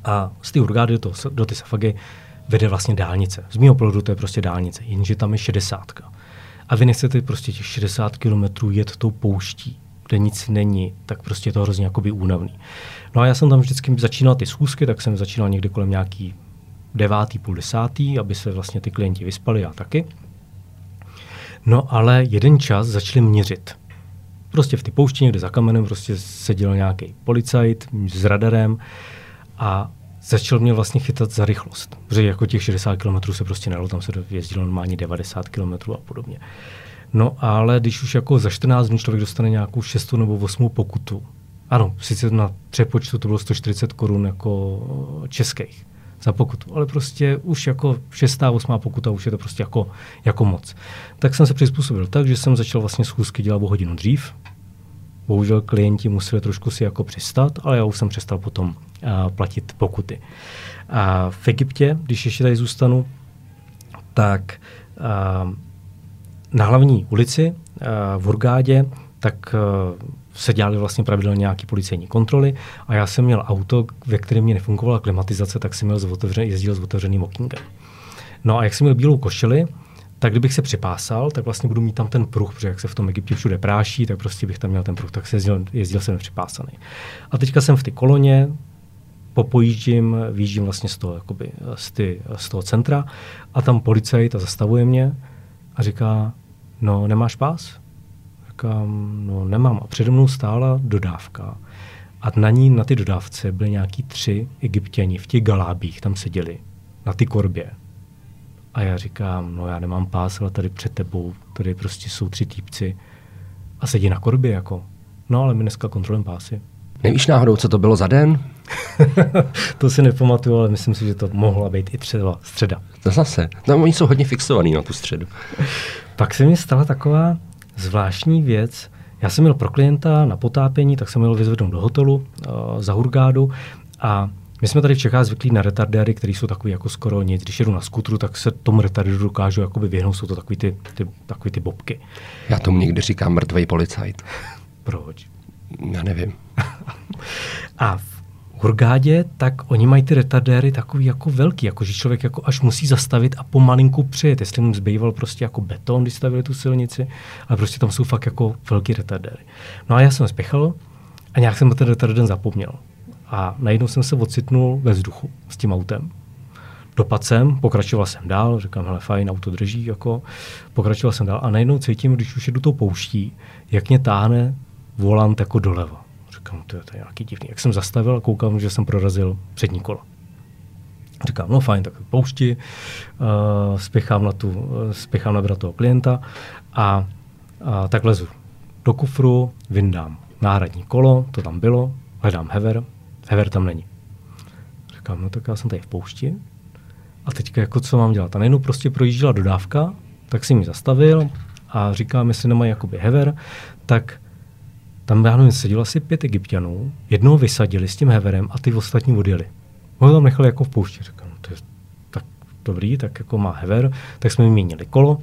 A z té Hurgády do, do ty Safagy vede vlastně dálnice. Z mého pohledu to je prostě dálnice, jenže tam je 60. A vy nechcete prostě těch 60 km jet tou pouští, kde nic není, tak prostě je to hrozně jakoby únavný. No a já jsem tam vždycky začínal ty schůzky, tak jsem začínal někde kolem nějaký devátý, půl desátý, aby se vlastně ty klienti vyspali, já taky. No ale jeden čas začali měřit. Prostě v ty poušti někde za kamenem prostě seděl nějaký policajt s radarem a začal mě vlastně chytat za rychlost. Protože jako těch 60 km se prostě nedalo, tam se jezdilo normálně 90 km a podobně. No ale když už jako za 14 dnů člověk dostane nějakou šestou nebo osmou pokutu, ano, sice na přepočtu to bylo 140 korun jako českých za pokutu, ale prostě už jako šestá, osmá pokuta už je to prostě jako, jako moc. Tak jsem se přizpůsobil tak, že jsem začal vlastně schůzky dělat o hodinu dřív. Bohužel klienti museli trošku si jako přistat, ale já už jsem přestal potom uh, platit pokuty. A v Egyptě, když ještě tady zůstanu, tak uh, na hlavní ulici uh, v Hurgádě, tak uh, se dělaly vlastně pravidelně nějaké policejní kontroly a já jsem měl auto, ve kterém mě nefungovala klimatizace, tak jsem měl z jezdil s otevřeným okýnkem. No a jak jsem měl bílou košili, tak kdybych se připásal, tak vlastně budu mít tam ten pruh, protože jak se v tom Egyptě všude práší, tak prostě bych tam měl ten pruh, tak se jezdil, jezdil jsem připásaný. A teďka jsem v ty koloně, popojíždím, výjíždím vlastně z toho, jakoby, z, ty, z toho centra a tam policajt a zastavuje mě a říká, no nemáš pás? Říkám, no nemám. A přede mnou stála dodávka. A na ní, na ty dodávce, byly nějaký tři egyptěni v těch galábích, tam seděli, na ty korbě. A já říkám, no já nemám pás, ale tady před tebou, tady prostě jsou tři týpci a sedí na korbě jako. No ale my dneska kontrolujeme pásy. Nevíš náhodou, co to bylo za den? <laughs> to si nepamatuju, ale myslím si, že to mohla být i třeba středa. To zase. No, oni jsou hodně fixovaní na tu středu. Pak se mi stala taková zvláštní věc. Já jsem měl pro klienta na potápění, tak jsem měl vyzvednout do hotelu uh, za Hurgádu a my jsme tady v Čechách zvyklí na retardéry, které jsou takový jako skoro nic. Když jedu na skutru, tak se tomu retardéru dokážu jakoby vyhnout, jsou to takový ty, ty, takový ty bobky. Já tomu někdy říkám mrtvý policajt. Proč? Já nevím. <laughs> a v Hurgádě, tak oni mají ty retardéry takový jako velký, jako že člověk jako až musí zastavit a pomalinku přijet, jestli mu zbýval prostě jako beton, když stavili tu silnici, ale prostě tam jsou fakt jako velký retardéry. No a já jsem spěchal a nějak jsem ten retardér zapomněl. A najednou jsem se ocitnul ve vzduchu s tím autem. Dopad jsem, pokračoval jsem dál, říkám, hele, fajn, auto drží, jako, pokračoval jsem dál a najednou cítím, když už jedu tou pouští, jak mě táhne volant jako doleva říkám, to je, to je nějaký divný. Jak jsem zastavil a koukal, že jsem prorazil přední kolo. Říkám, no fajn, tak poušti, uh, spěchám na, tu, spěchám na toho klienta a, a tak lezu do kufru, vyndám náhradní kolo, to tam bylo, hledám hever, hever tam není. Říkám, no tak já jsem tady v poušti a teďka jako co mám dělat? A najednou prostě projížděla dodávka, tak si mi zastavil a říkám, jestli nemají jakoby hever, tak tam já nevím, sedělo asi pět egyptianů, jednoho vysadili s tím heverem a ty ostatní odjeli. Ho tam nechali jako v poušti. Říkám, to je tak dobrý, tak jako má hever, tak jsme vyměnili kolo,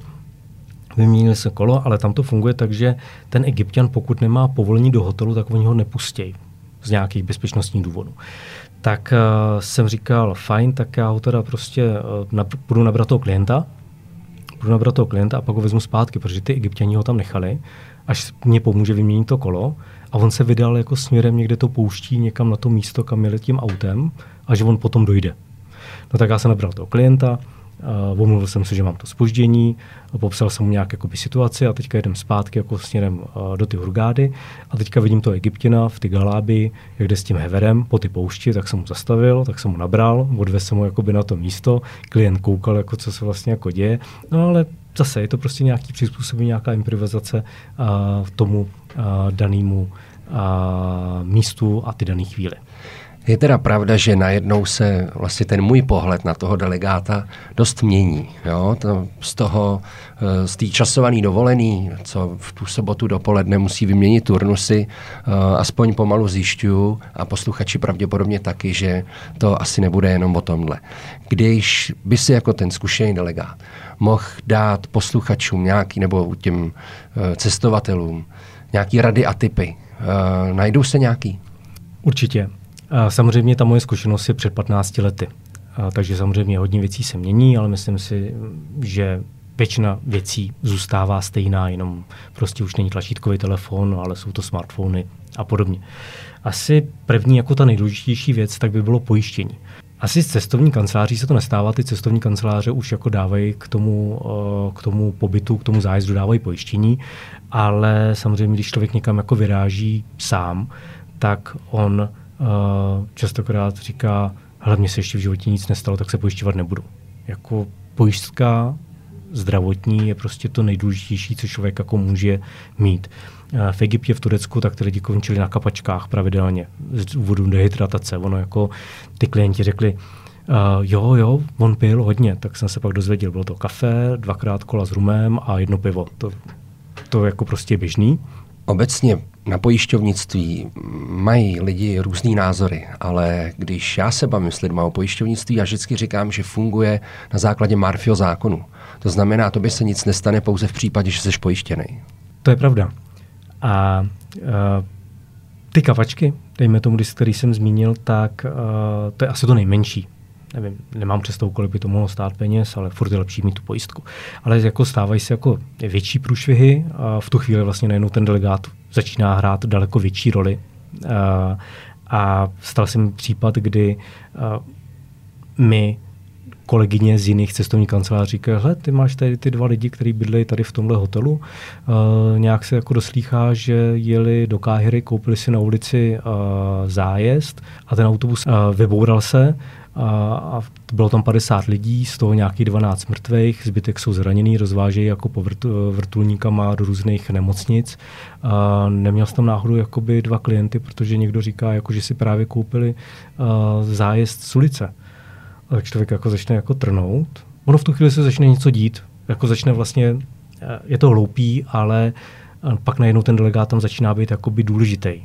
vyměnili se kolo, ale tam to funguje tak, že ten egyptian, pokud nemá povolení do hotelu, tak oni ho nepustí z nějakých bezpečnostních důvodů. Tak uh, jsem říkal, fajn, tak já ho teda prostě uh, nab- budu nabrat toho klienta, budu nabrat toho klienta a pak ho vezmu zpátky, protože ty egyptiani ho tam nechali až mě pomůže vyměnit to kolo. A on se vydal jako směrem někde to pouští někam na to místo, kam jel tím autem a že on potom dojde. No tak já jsem nabral toho klienta, Uh, omluvil jsem se, že mám to spoždění, popsal jsem mu nějak jakoby, situaci a teďka jedem zpátky jako směrem uh, do ty Hurgády a teďka vidím to Egyptina v ty Galáby, jak jde s tím heverem po ty poušti, tak jsem mu zastavil, tak jsem mu nabral, odvezl jsem mu jakoby na to místo, klient koukal, jako co se vlastně jako děje, no ale zase je to prostě nějaký přizpůsobení, nějaká improvizace uh, tomu uh, danému uh, místu a ty dané chvíli. Je teda pravda, že najednou se vlastně ten můj pohled na toho delegáta dost mění. Jo? To z toho, eh, z té časované dovolený, co v tu sobotu dopoledne musí vyměnit turnusy, eh, aspoň pomalu zjišťuju a posluchači pravděpodobně taky, že to asi nebude jenom o tomhle. Když by si jako ten zkušený delegát mohl dát posluchačům nějaký, nebo těm eh, cestovatelům nějaký rady a typy, najdou se nějaký? Určitě. Samozřejmě ta moje zkušenost je před 15 lety. Takže samozřejmě hodně věcí se mění, ale myslím si, že většina věcí zůstává stejná, jenom prostě už není tlačítkový telefon, ale jsou to smartfony a podobně. Asi první jako ta nejdůležitější věc, tak by bylo pojištění. Asi z cestovní kanceláří se to nestává, ty cestovní kanceláře už jako dávají k tomu, eh, k tomu pobytu, k tomu zájezdu dávají pojištění, ale samozřejmě, když člověk někam jako vyráží sám, tak on uh, častokrát říká, hele, mně se ještě v životě nic nestalo, tak se pojišťovat nebudu. Jako pojistka zdravotní je prostě to nejdůležitější, co člověk jako může mít. V Egyptě, v Turecku, tak ty lidi končili na kapačkách pravidelně z důvodu dehydratace. Ono jako ty klienti řekli, Uh, jo, jo, on pil hodně, tak jsem se pak dozvěděl, bylo to kafe, dvakrát kola s rumem a jedno pivo. To, to jako prostě běžný. Obecně na pojišťovnictví mají lidi různý názory, ale když já se bavím s lidmi o pojišťovnictví, já vždycky říkám, že funguje na základě Marfio zákonu. To znamená, to by se nic nestane pouze v případě, že jsi pojištěný. To je pravda. A uh, ty kavačky, dejme tomu, který jsem zmínil, tak uh, to je asi to nejmenší nevím, nemám představu, kolik by to mohlo stát peněz, ale furt je lepší mít tu pojistku. Ale jako stávají se jako větší průšvihy a v tu chvíli vlastně najednou ten delegát začíná hrát daleko větší roli. A, a stal se mi případ, kdy my kolegyně z jiných cestovních kanceláří říká, hle, ty máš tady ty dva lidi, kteří bydlejí tady v tomhle hotelu. Uh, nějak se jako doslýchá, že jeli do Káhyry, koupili si na ulici uh, zájezd a ten autobus uh, vyboural se a, a bylo tam 50 lidí, z toho nějakých 12 mrtvých, zbytek jsou zraněný, rozvážejí jako po vrt, vrtulníkama do různých nemocnic. A neměl jsem tam náhodou jakoby dva klienty, protože někdo říká, jako, že si právě koupili uh, zájezd z ulice. Člověk jako začne jako trnout. Ono v tu chvíli se začne něco dít, jako začne vlastně, je to hloupý, ale pak najednou ten delegát tam začíná být jakoby důležitý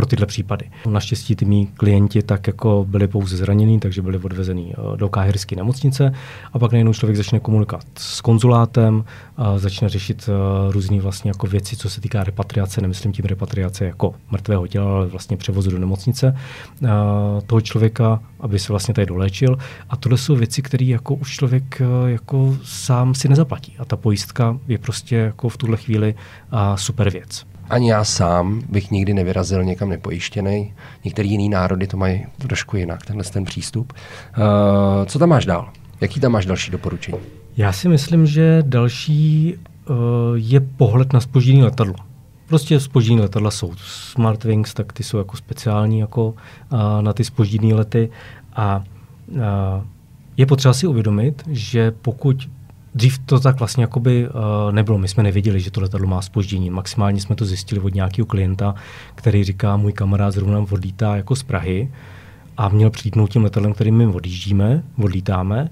pro tyhle případy. Naštěstí ty mý klienti tak jako byli pouze zranění, takže byli odvezení eh, do káhirské nemocnice a pak najednou člověk začne komunikovat s konzulátem, a začne řešit eh, různé vlastně jako věci, co se týká repatriace, nemyslím tím repatriace jako mrtvého těla, ale vlastně převozu do nemocnice eh, toho člověka, aby se vlastně tady doléčil. A tohle jsou věci, které jako už člověk jako sám si nezaplatí. A ta pojistka je prostě jako v tuhle chvíli super věc ani já sám bych nikdy nevyrazil někam nepojištěný. Některý jiný národy to mají trošku jinak, tenhle ten přístup. Uh, co tam máš dál? Jaký tam máš další doporučení? Já si myslím, že další uh, je pohled na spoždění letadlo. Prostě spoždění letadla jsou Smartwings, tak ty jsou jako speciální jako uh, na ty spoždění lety a uh, je potřeba si uvědomit, že pokud Dřív to tak vlastně jakoby uh, nebylo. My jsme nevěděli, že to letadlo má spoždění. Maximálně jsme to zjistili od nějakého klienta, který říká, můj kamarád zrovna odlítá jako z Prahy a měl přilítnout tím letadlem, kterým my odjíždíme, odlítáme,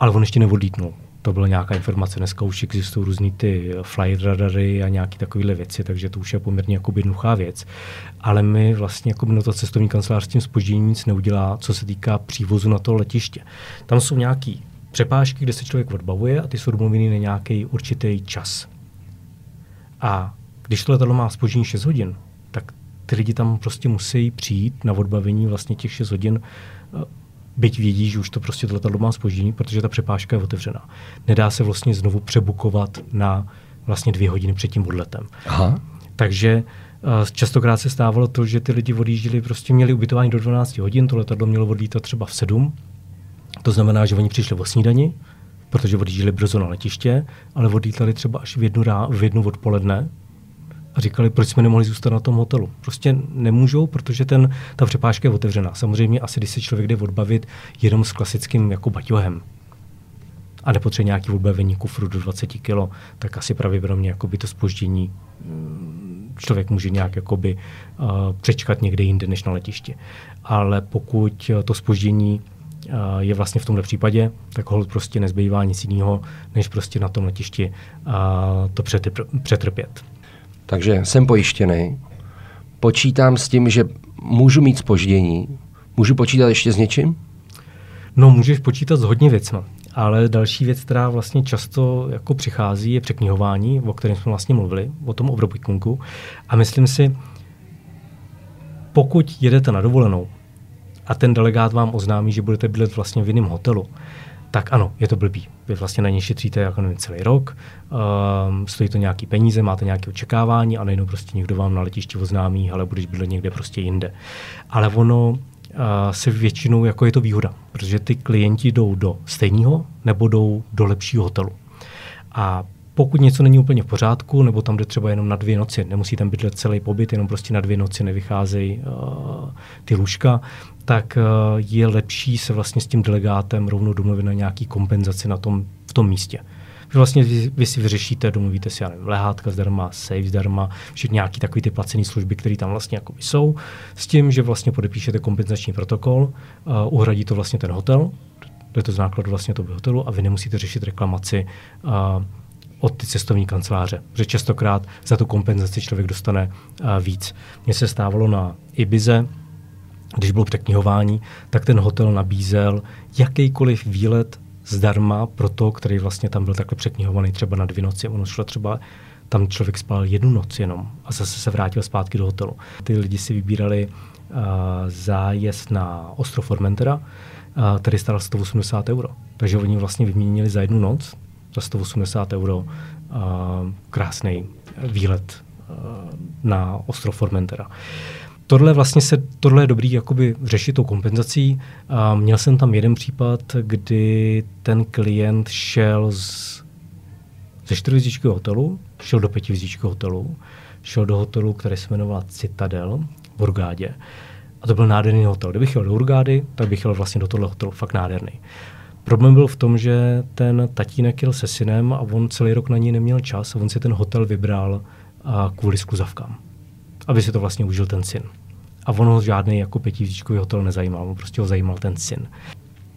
ale on ještě neodlítnul. To byla nějaká informace. Dneska už existují různý ty flight radary a nějaké takovéhle věci, takže to už je poměrně jako jednoduchá věc. Ale my vlastně jako no to cestovní kancelář s tím spožděním nic neudělá, co se týká přívozu na to letiště. Tam jsou nějaký přepážky, kde se člověk odbavuje a ty jsou domluvený na nějaký určitý čas. A když to letadlo má spoždění 6 hodin, tak ty lidi tam prostě musí přijít na odbavení vlastně těch 6 hodin, eh, byť vědí, že už to prostě to letadlo má spoždění, protože ta přepážka je otevřená. Nedá se vlastně znovu přebukovat na vlastně dvě hodiny před tím odletem. Aha. Takže uh, častokrát se stávalo to, že ty lidi odjížděli, prostě měli ubytování do 12 hodin, to letadlo mělo odlítat třeba v 7, to znamená, že oni přišli o snídani, protože odjížděli brzo na letiště, ale odlítali třeba až v jednu, rá, v jednu odpoledne a říkali, proč jsme nemohli zůstat na tom hotelu. Prostě nemůžou, protože ten, ta přepážka je otevřená. Samozřejmě asi, když se člověk jde odbavit jenom s klasickým jako baťohem, a nepotřebuje nějaký odbavení kufru do 20 kg, tak asi pravděpodobně by to spoždění mm, člověk může nějak jakoby, uh, přečkat někde jinde než na letišti. Ale pokud to spoždění je vlastně v tomhle případě, tak hold prostě nezbývá nic jiného, než prostě na tom letišti to přetrpět. Takže jsem pojištěný, počítám s tím, že můžu mít spoždění, můžu počítat ještě s něčím? No, můžeš počítat s hodně věcmi, ale další věc, která vlastně často jako přichází, je překnihování, o kterém jsme vlastně mluvili, o tom overbookingu. A myslím si, pokud jedete na dovolenou, a ten delegát vám oznámí, že budete bydlet vlastně v jiném hotelu, tak ano, je to blbý. Vy vlastně na ně šetříte jako nevím, celý rok, um, stojí to nějaký peníze, máte nějaké očekávání a najednou prostě někdo vám na letišti oznámí, ale budeš bydlet někde prostě jinde. Ale ono uh, se většinou, jako je to výhoda, protože ty klienti jdou do stejného nebo jdou do lepšího hotelu. A pokud něco není úplně v pořádku, nebo tam jde třeba jenom na dvě noci, nemusí tam bydlet celý pobyt, jenom prostě na dvě noci nevycházejí uh, ty lůžka, tak uh, je lepší se vlastně s tím delegátem rovnou domluvit na nějaký kompenzaci na tom, v tom místě. Vy vlastně vy, vy si vyřešíte, domluvíte si, já nevím, lehátka zdarma, safe zdarma, všechny nějaký takový ty placené služby, které tam vlastně jako jsou, s tím, že vlastně podepíšete kompenzační protokol, uh, uhradí to vlastně ten hotel, to je to z nákladu vlastně toho hotelu a vy nemusíte řešit reklamaci uh, od ty cestovní kanceláře, že častokrát za tu kompenzaci člověk dostane uh, víc. Mně se stávalo na Ibize, když bylo překnihování, tak ten hotel nabízel jakýkoliv výlet zdarma pro to, který vlastně tam byl takhle překnihovaný třeba na dvě noci. Ono šlo třeba, tam člověk spal jednu noc jenom a zase se vrátil zpátky do hotelu. Ty lidi si vybírali uh, zájezd na ostrov Formentera, uh, který stál 180 euro. Takže oni vlastně vyměnili za jednu noc za 180 euro uh, krásný výlet uh, na ostrov Formentera. Uh, tohle vlastně se, tohle je dobrý jakoby řešit tou kompenzací. A měl jsem tam jeden případ, kdy ten klient šel z, ze čtyřhvězdičkového hotelu, šel do pětihvězdičkového hotelu, šel do hotelu, který se jmenoval Citadel v Urgádě. A to byl nádherný hotel. Kdybych jel do Urgády, tak bych jel vlastně do tohle hotelu. Fakt nádherný. Problém byl v tom, že ten tatínek jel se synem a on celý rok na ní neměl čas a on si ten hotel vybral a kvůli skluzavkám aby si to vlastně užil ten syn. A ono žádný jako pětivíčkový hotel nezajímal, on prostě ho zajímal ten syn.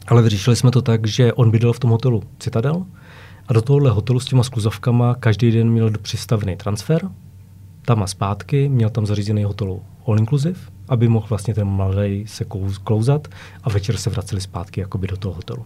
Ale vyřešili jsme to tak, že on bydlel v tom hotelu Citadel a do tohohle hotelu s těma skluzovkama každý den měl přistavený transfer, tam a zpátky, měl tam zařízený hotel all inclusive, aby mohl vlastně ten mladý se klouzat a večer se vraceli zpátky jakoby do toho hotelu.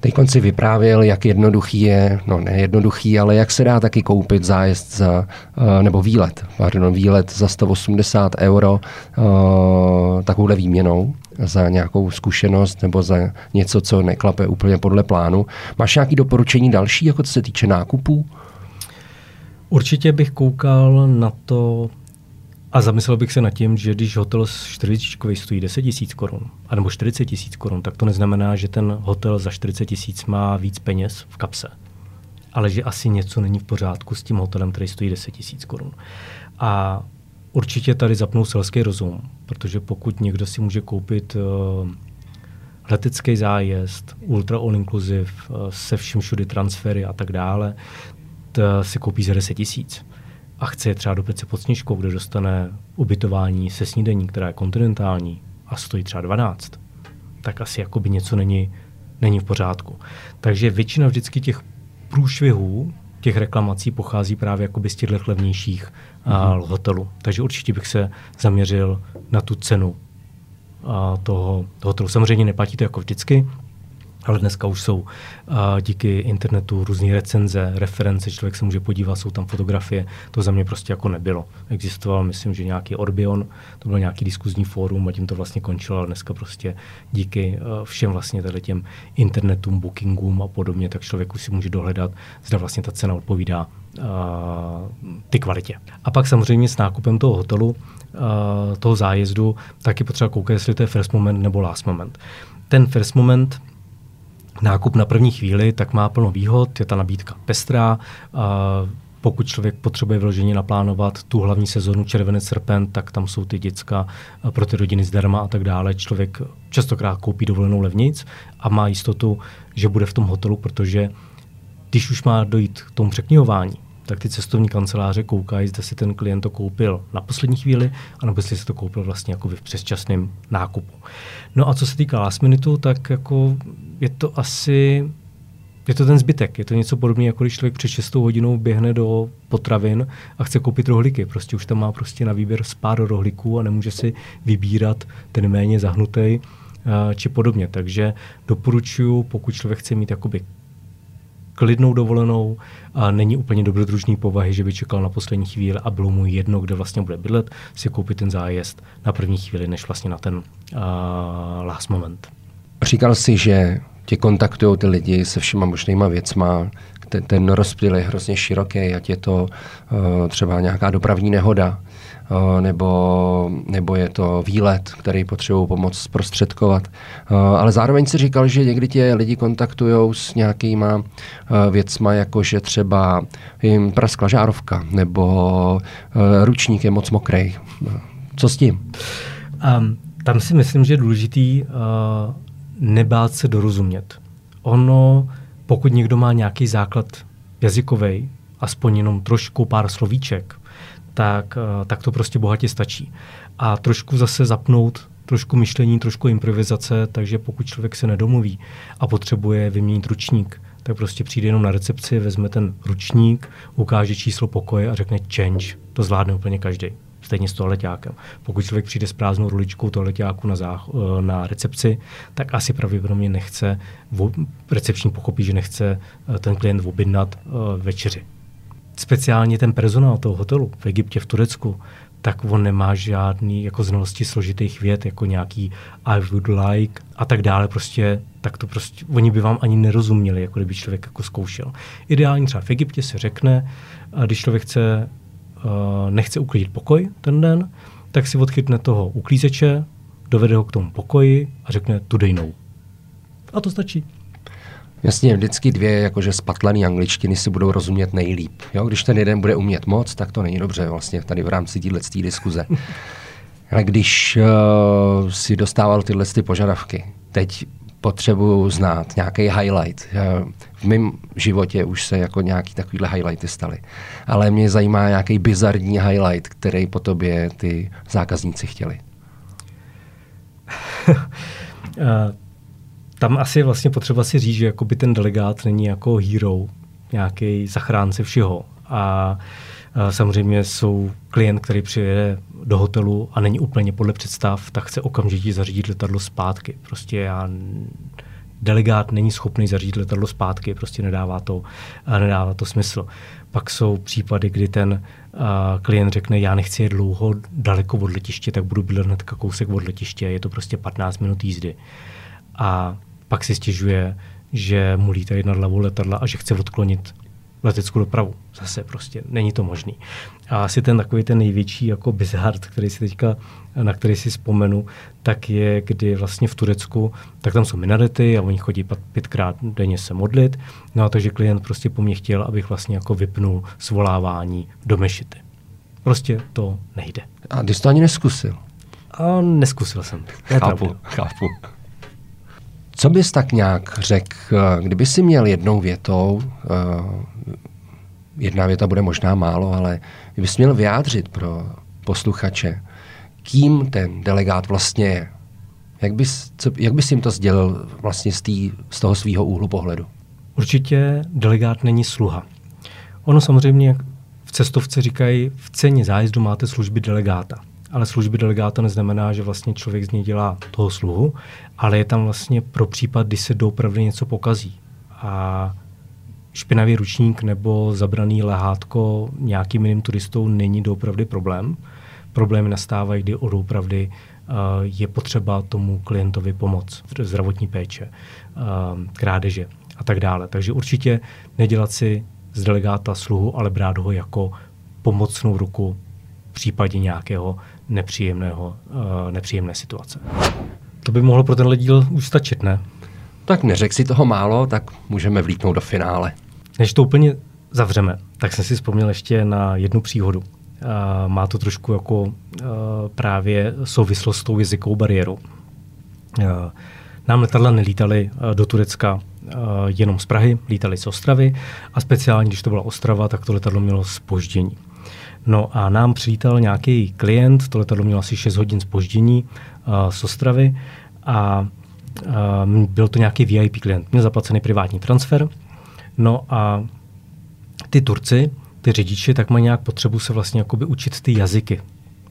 Teď si vyprávěl, jak jednoduchý je, no nejednoduchý, ale jak se dá taky koupit zájezd za, eh, nebo výlet, pardon, výlet za 180 euro uh, takovouhle výměnou za nějakou zkušenost nebo za něco, co neklape úplně podle plánu. Máš nějaké doporučení další, jako co se týče nákupů? Určitě bych koukal na to, a zamyslel bych se nad tím, že když hotel čtyřičkový stojí 10 tisíc korun, anebo 40 tisíc korun, tak to neznamená, že ten hotel za 40 tisíc má víc peněz v kapse. Ale že asi něco není v pořádku s tím hotelem, který stojí 10 tisíc korun. A určitě tady zapnou selský rozum, protože pokud někdo si může koupit uh, letecký zájezd, ultra all inclusive, uh, se vším všudy transfery a tak dále, to si koupí za 10 tisíc a chce je třeba do Pece pod Sněžkou, kde dostane ubytování se snídení, která je kontinentální a stojí třeba 12, tak asi jakoby něco není, není v pořádku. Takže většina vždycky těch průšvihů, těch reklamací pochází právě jakoby z těchto levnějších mm-hmm. hotelů. Takže určitě bych se zaměřil na tu cenu a toho, toho hotelu. Samozřejmě neplatí to jako vždycky, ale dneska už jsou díky internetu různé recenze, reference, člověk se může podívat, jsou tam fotografie. To za mě prostě jako nebylo. Existoval, myslím, že nějaký Orbion, to byl nějaký diskuzní fórum a tím to vlastně končilo, ale dneska prostě díky všem vlastně těm internetům, bookingům a podobně, tak člověk už si může dohledat, zda vlastně ta cena odpovídá uh, ty kvalitě. A pak samozřejmě s nákupem toho hotelu, uh, toho zájezdu, taky potřeba koukat, jestli to je first moment nebo last moment. Ten first moment nákup na první chvíli, tak má plno výhod, je ta nabídka pestrá. Pokud člověk potřebuje vyloženě naplánovat tu hlavní sezonu červenec, srpen, tak tam jsou ty děcka pro ty rodiny zdarma a tak dále. Člověk častokrát koupí dovolenou levnic a má jistotu, že bude v tom hotelu, protože když už má dojít k tomu překnihování, tak ty cestovní kanceláře koukají, zda si ten klient to koupil na poslední chvíli, anebo jestli si to koupil vlastně jako v předčasném nákupu. No a co se týká last minutu, tak jako je to asi je to ten zbytek. Je to něco podobného, jako když člověk před 6 hodinou běhne do potravin a chce koupit rohlíky. Prostě už tam má prostě na výběr pár rohlíků a nemůže si vybírat ten méně zahnutý či podobně. Takže doporučuji, pokud člověk chce mít jakoby klidnou dovolenou a není úplně dobrodružný povahy, že by čekal na poslední chvíli a bylo mu jedno, kde vlastně bude bydlet, si koupit ten zájezd na první chvíli, než vlastně na ten uh, last moment. Říkal jsi, že tě kontaktují ty lidi se všema možnýma věcma, ten, ten rozptyl je hrozně široký, ať je to uh, třeba nějaká dopravní nehoda, nebo, nebo je to výlet, který potřebují pomoc zprostředkovat. Uh, ale zároveň si říkal, že někdy tě lidi kontaktují s nějakýma uh, věcma, jako že třeba jim praskla žárovka, nebo ručník je moc mokrý. Co s tím? Um, tam si myslím, že je důležitý uh, nebát se dorozumět. Ono pokud někdo má nějaký základ jazykový, aspoň jenom trošku pár slovíček, tak, eh, tak to prostě bohatě stačí. A trošku zase zapnout trošku myšlení, trošku improvizace, takže pokud člověk se nedomluví a potřebuje vyměnit ručník, tak prostě přijde jenom na recepci, vezme ten ručník, ukáže číslo pokoje a řekne change. To zvládne úplně každý. Stejně s toaleťákem. Pokud člověk přijde s prázdnou ruličkou toaleťáku na, zách, eh, na recepci, tak asi pravděpodobně nechce, recepční pochopí, že nechce eh, ten klient objednat večeři speciálně ten personál toho hotelu v Egyptě, v Turecku, tak on nemá žádný jako znalosti složitých věd, jako nějaký I would like a tak dále. Prostě, tak to prostě, oni by vám ani nerozuměli, jako kdyby člověk jako zkoušel. Ideálně třeba v Egyptě se řekne, když člověk chce, uh, nechce uklidit pokoj ten den, tak si odchytne toho uklízeče, dovede ho k tomu pokoji a řekne today no. A to stačí. Jasně, vždycky dvě jakože spatlaný angličtiny si budou rozumět nejlíp. Jo? Když ten jeden bude umět moc, tak to není dobře vlastně tady v rámci téhle diskuze. <laughs> Ale když uh, si dostával tyhle ty požadavky, teď potřebuji znát nějaký highlight. V mém životě už se jako nějaký takovýhle highlighty staly. Ale mě zajímá nějaký bizarní highlight, který po tobě ty zákazníci chtěli. uh <laughs> tam asi je vlastně potřeba si říct, že jakoby ten delegát není jako hero, nějaký zachránce všeho. A, samozřejmě jsou klient, který přijede do hotelu a není úplně podle představ, tak chce okamžitě zařídit letadlo zpátky. Prostě já delegát není schopný zařídit letadlo zpátky, prostě nedává to, nedává to smysl. Pak jsou případy, kdy ten uh, klient řekne, já nechci jet dlouho daleko od letiště, tak budu bydlet hned kousek od letiště, je to prostě 15 minut jízdy. A pak si stěžuje, že mu lítají nad hlavou letadla a že chce odklonit leteckou dopravu. Zase prostě není to možný. A asi ten takový ten největší jako bizard, který si teďka, na který si vzpomenu, tak je, kdy vlastně v Turecku, tak tam jsou minarety a oni chodí pětkrát denně se modlit. No a takže klient prostě po mně chtěl, abych vlastně jako vypnul svolávání do mešity. Prostě to nejde. A když to ani neskusil? A neskusil jsem. Chápu, chápu. Co bys tak nějak řekl, kdyby si měl jednou větou, eh, jedna věta bude možná málo, ale kdybys měl vyjádřit pro posluchače, kým ten delegát vlastně je, jak bys, co, jak bys jim to sdělil vlastně z, tý, z toho svého úhlu pohledu? Určitě delegát není sluha. Ono samozřejmě v cestovce říkají, v ceně zájezdu máte služby delegáta ale služby delegáta neznamená, že vlastně člověk z něj dělá toho sluhu, ale je tam vlastně pro případ, kdy se doopravdy něco pokazí. A špinavý ručník nebo zabraný lehátko nějakým jiným turistou není doopravdy problém. Problémy nastávají, kdy doopravdy uh, je potřeba tomu klientovi pomoc, zdravotní péče, uh, krádeže a tak dále. Takže určitě nedělat si z delegáta sluhu, ale brát ho jako pomocnou ruku případě nějakého nepříjemného, uh, nepříjemné situace. To by mohlo pro tenhle díl už stačit, ne? Tak neřek si toho málo, tak můžeme vlítnout do finále. Než to úplně zavřeme, tak jsem si vzpomněl ještě na jednu příhodu. Uh, má to trošku jako uh, právě souvislost s tou jazykovou bariérou. Uh, nám letadla nelítaly uh, do Turecka uh, jenom z Prahy, lítali z Ostravy a speciálně, když to byla Ostrava, tak to letadlo mělo spoždění. No a nám přilítal nějaký klient, to letadlo mělo asi 6 hodin spoždění uh, z Ostravy a uh, byl to nějaký VIP klient. Měl zaplacený privátní transfer. No a ty Turci, ty řidiči, tak mají nějak potřebu se vlastně jakoby učit ty jazyky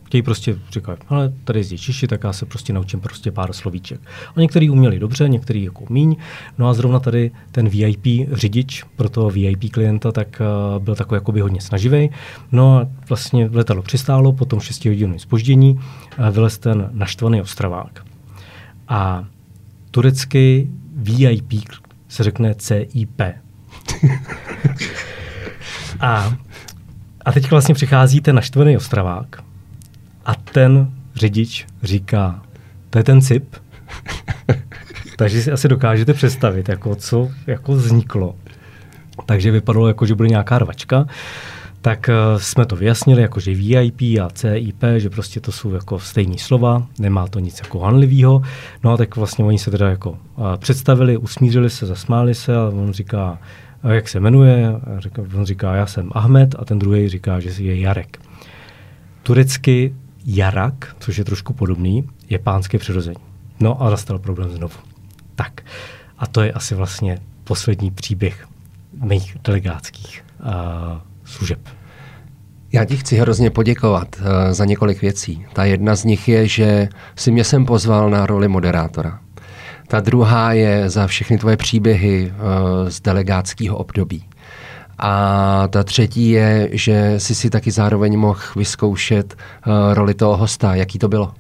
chtějí prostě říkat, ale tady jezdí Češi, tak já se prostě naučím prostě pár slovíček. A některý uměli dobře, některý jako míň. No a zrovna tady ten VIP řidič pro toho VIP klienta, tak uh, byl takový jakoby hodně snaživý. No a vlastně letadlo přistálo, potom 6 hodin spoždění, uh, vylez ten naštvaný ostravák. A turecký VIP se řekne CIP. <laughs> a, a teď vlastně přichází ten naštvaný ostravák a ten řidič říká, to je ten CIP. Takže si asi dokážete představit, jako co jako vzniklo. Takže vypadalo, jako, že bude nějaká rvačka. tak jsme to vyjasnili, jako že VIP a CIP, že prostě to jsou jako stejní slova, nemá to nic jako hanlivého. No a tak vlastně oni se teda jako představili, usmířili se, zasmáli se a on říká, jak se jmenuje, on říká, já jsem Ahmed a ten druhý říká, že je Jarek. Turecky Jarak, což je trošku podobný, je pánské přirození. No a nastal problém znovu. Tak. A to je asi vlastně poslední příběh mých delegátských uh, služeb. Já ti chci hrozně poděkovat uh, za několik věcí. Ta jedna z nich je, že si mě sem pozval na roli moderátora. Ta druhá je za všechny tvoje příběhy uh, z delegátského období. A ta třetí je, že jsi si taky zároveň mohl vyzkoušet uh, roli toho hosta. Jaký to bylo?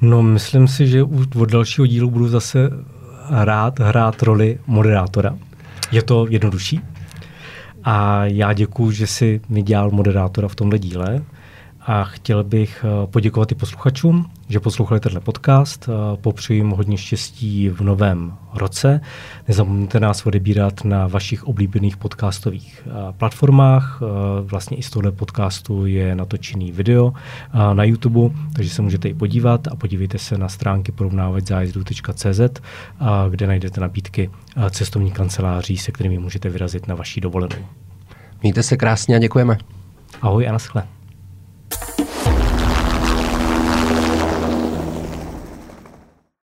No, myslím si, že už od dalšího dílu budu zase rád hrát roli moderátora. Je to jednodušší. A já děkuji, že jsi mi dělal moderátora v tomhle díle a chtěl bych eh, poděkovat i posluchačům, že poslouchali tenhle podcast. Eh, popřeji jim hodně štěstí v novém roce. Nezapomeňte nás odebírat na vašich oblíbených podcastových eh, platformách. Vlastně i z tohle podcastu je natočený video na YouTube, takže se můžete i podívat a podívejte se na stránky porovnávačzájezdu.cz, kde najdete nabídky cestovní kanceláří, se kterými můžete vyrazit na vaší dovolenou. Mějte se krásně a děkujeme. Ahoj a naschle.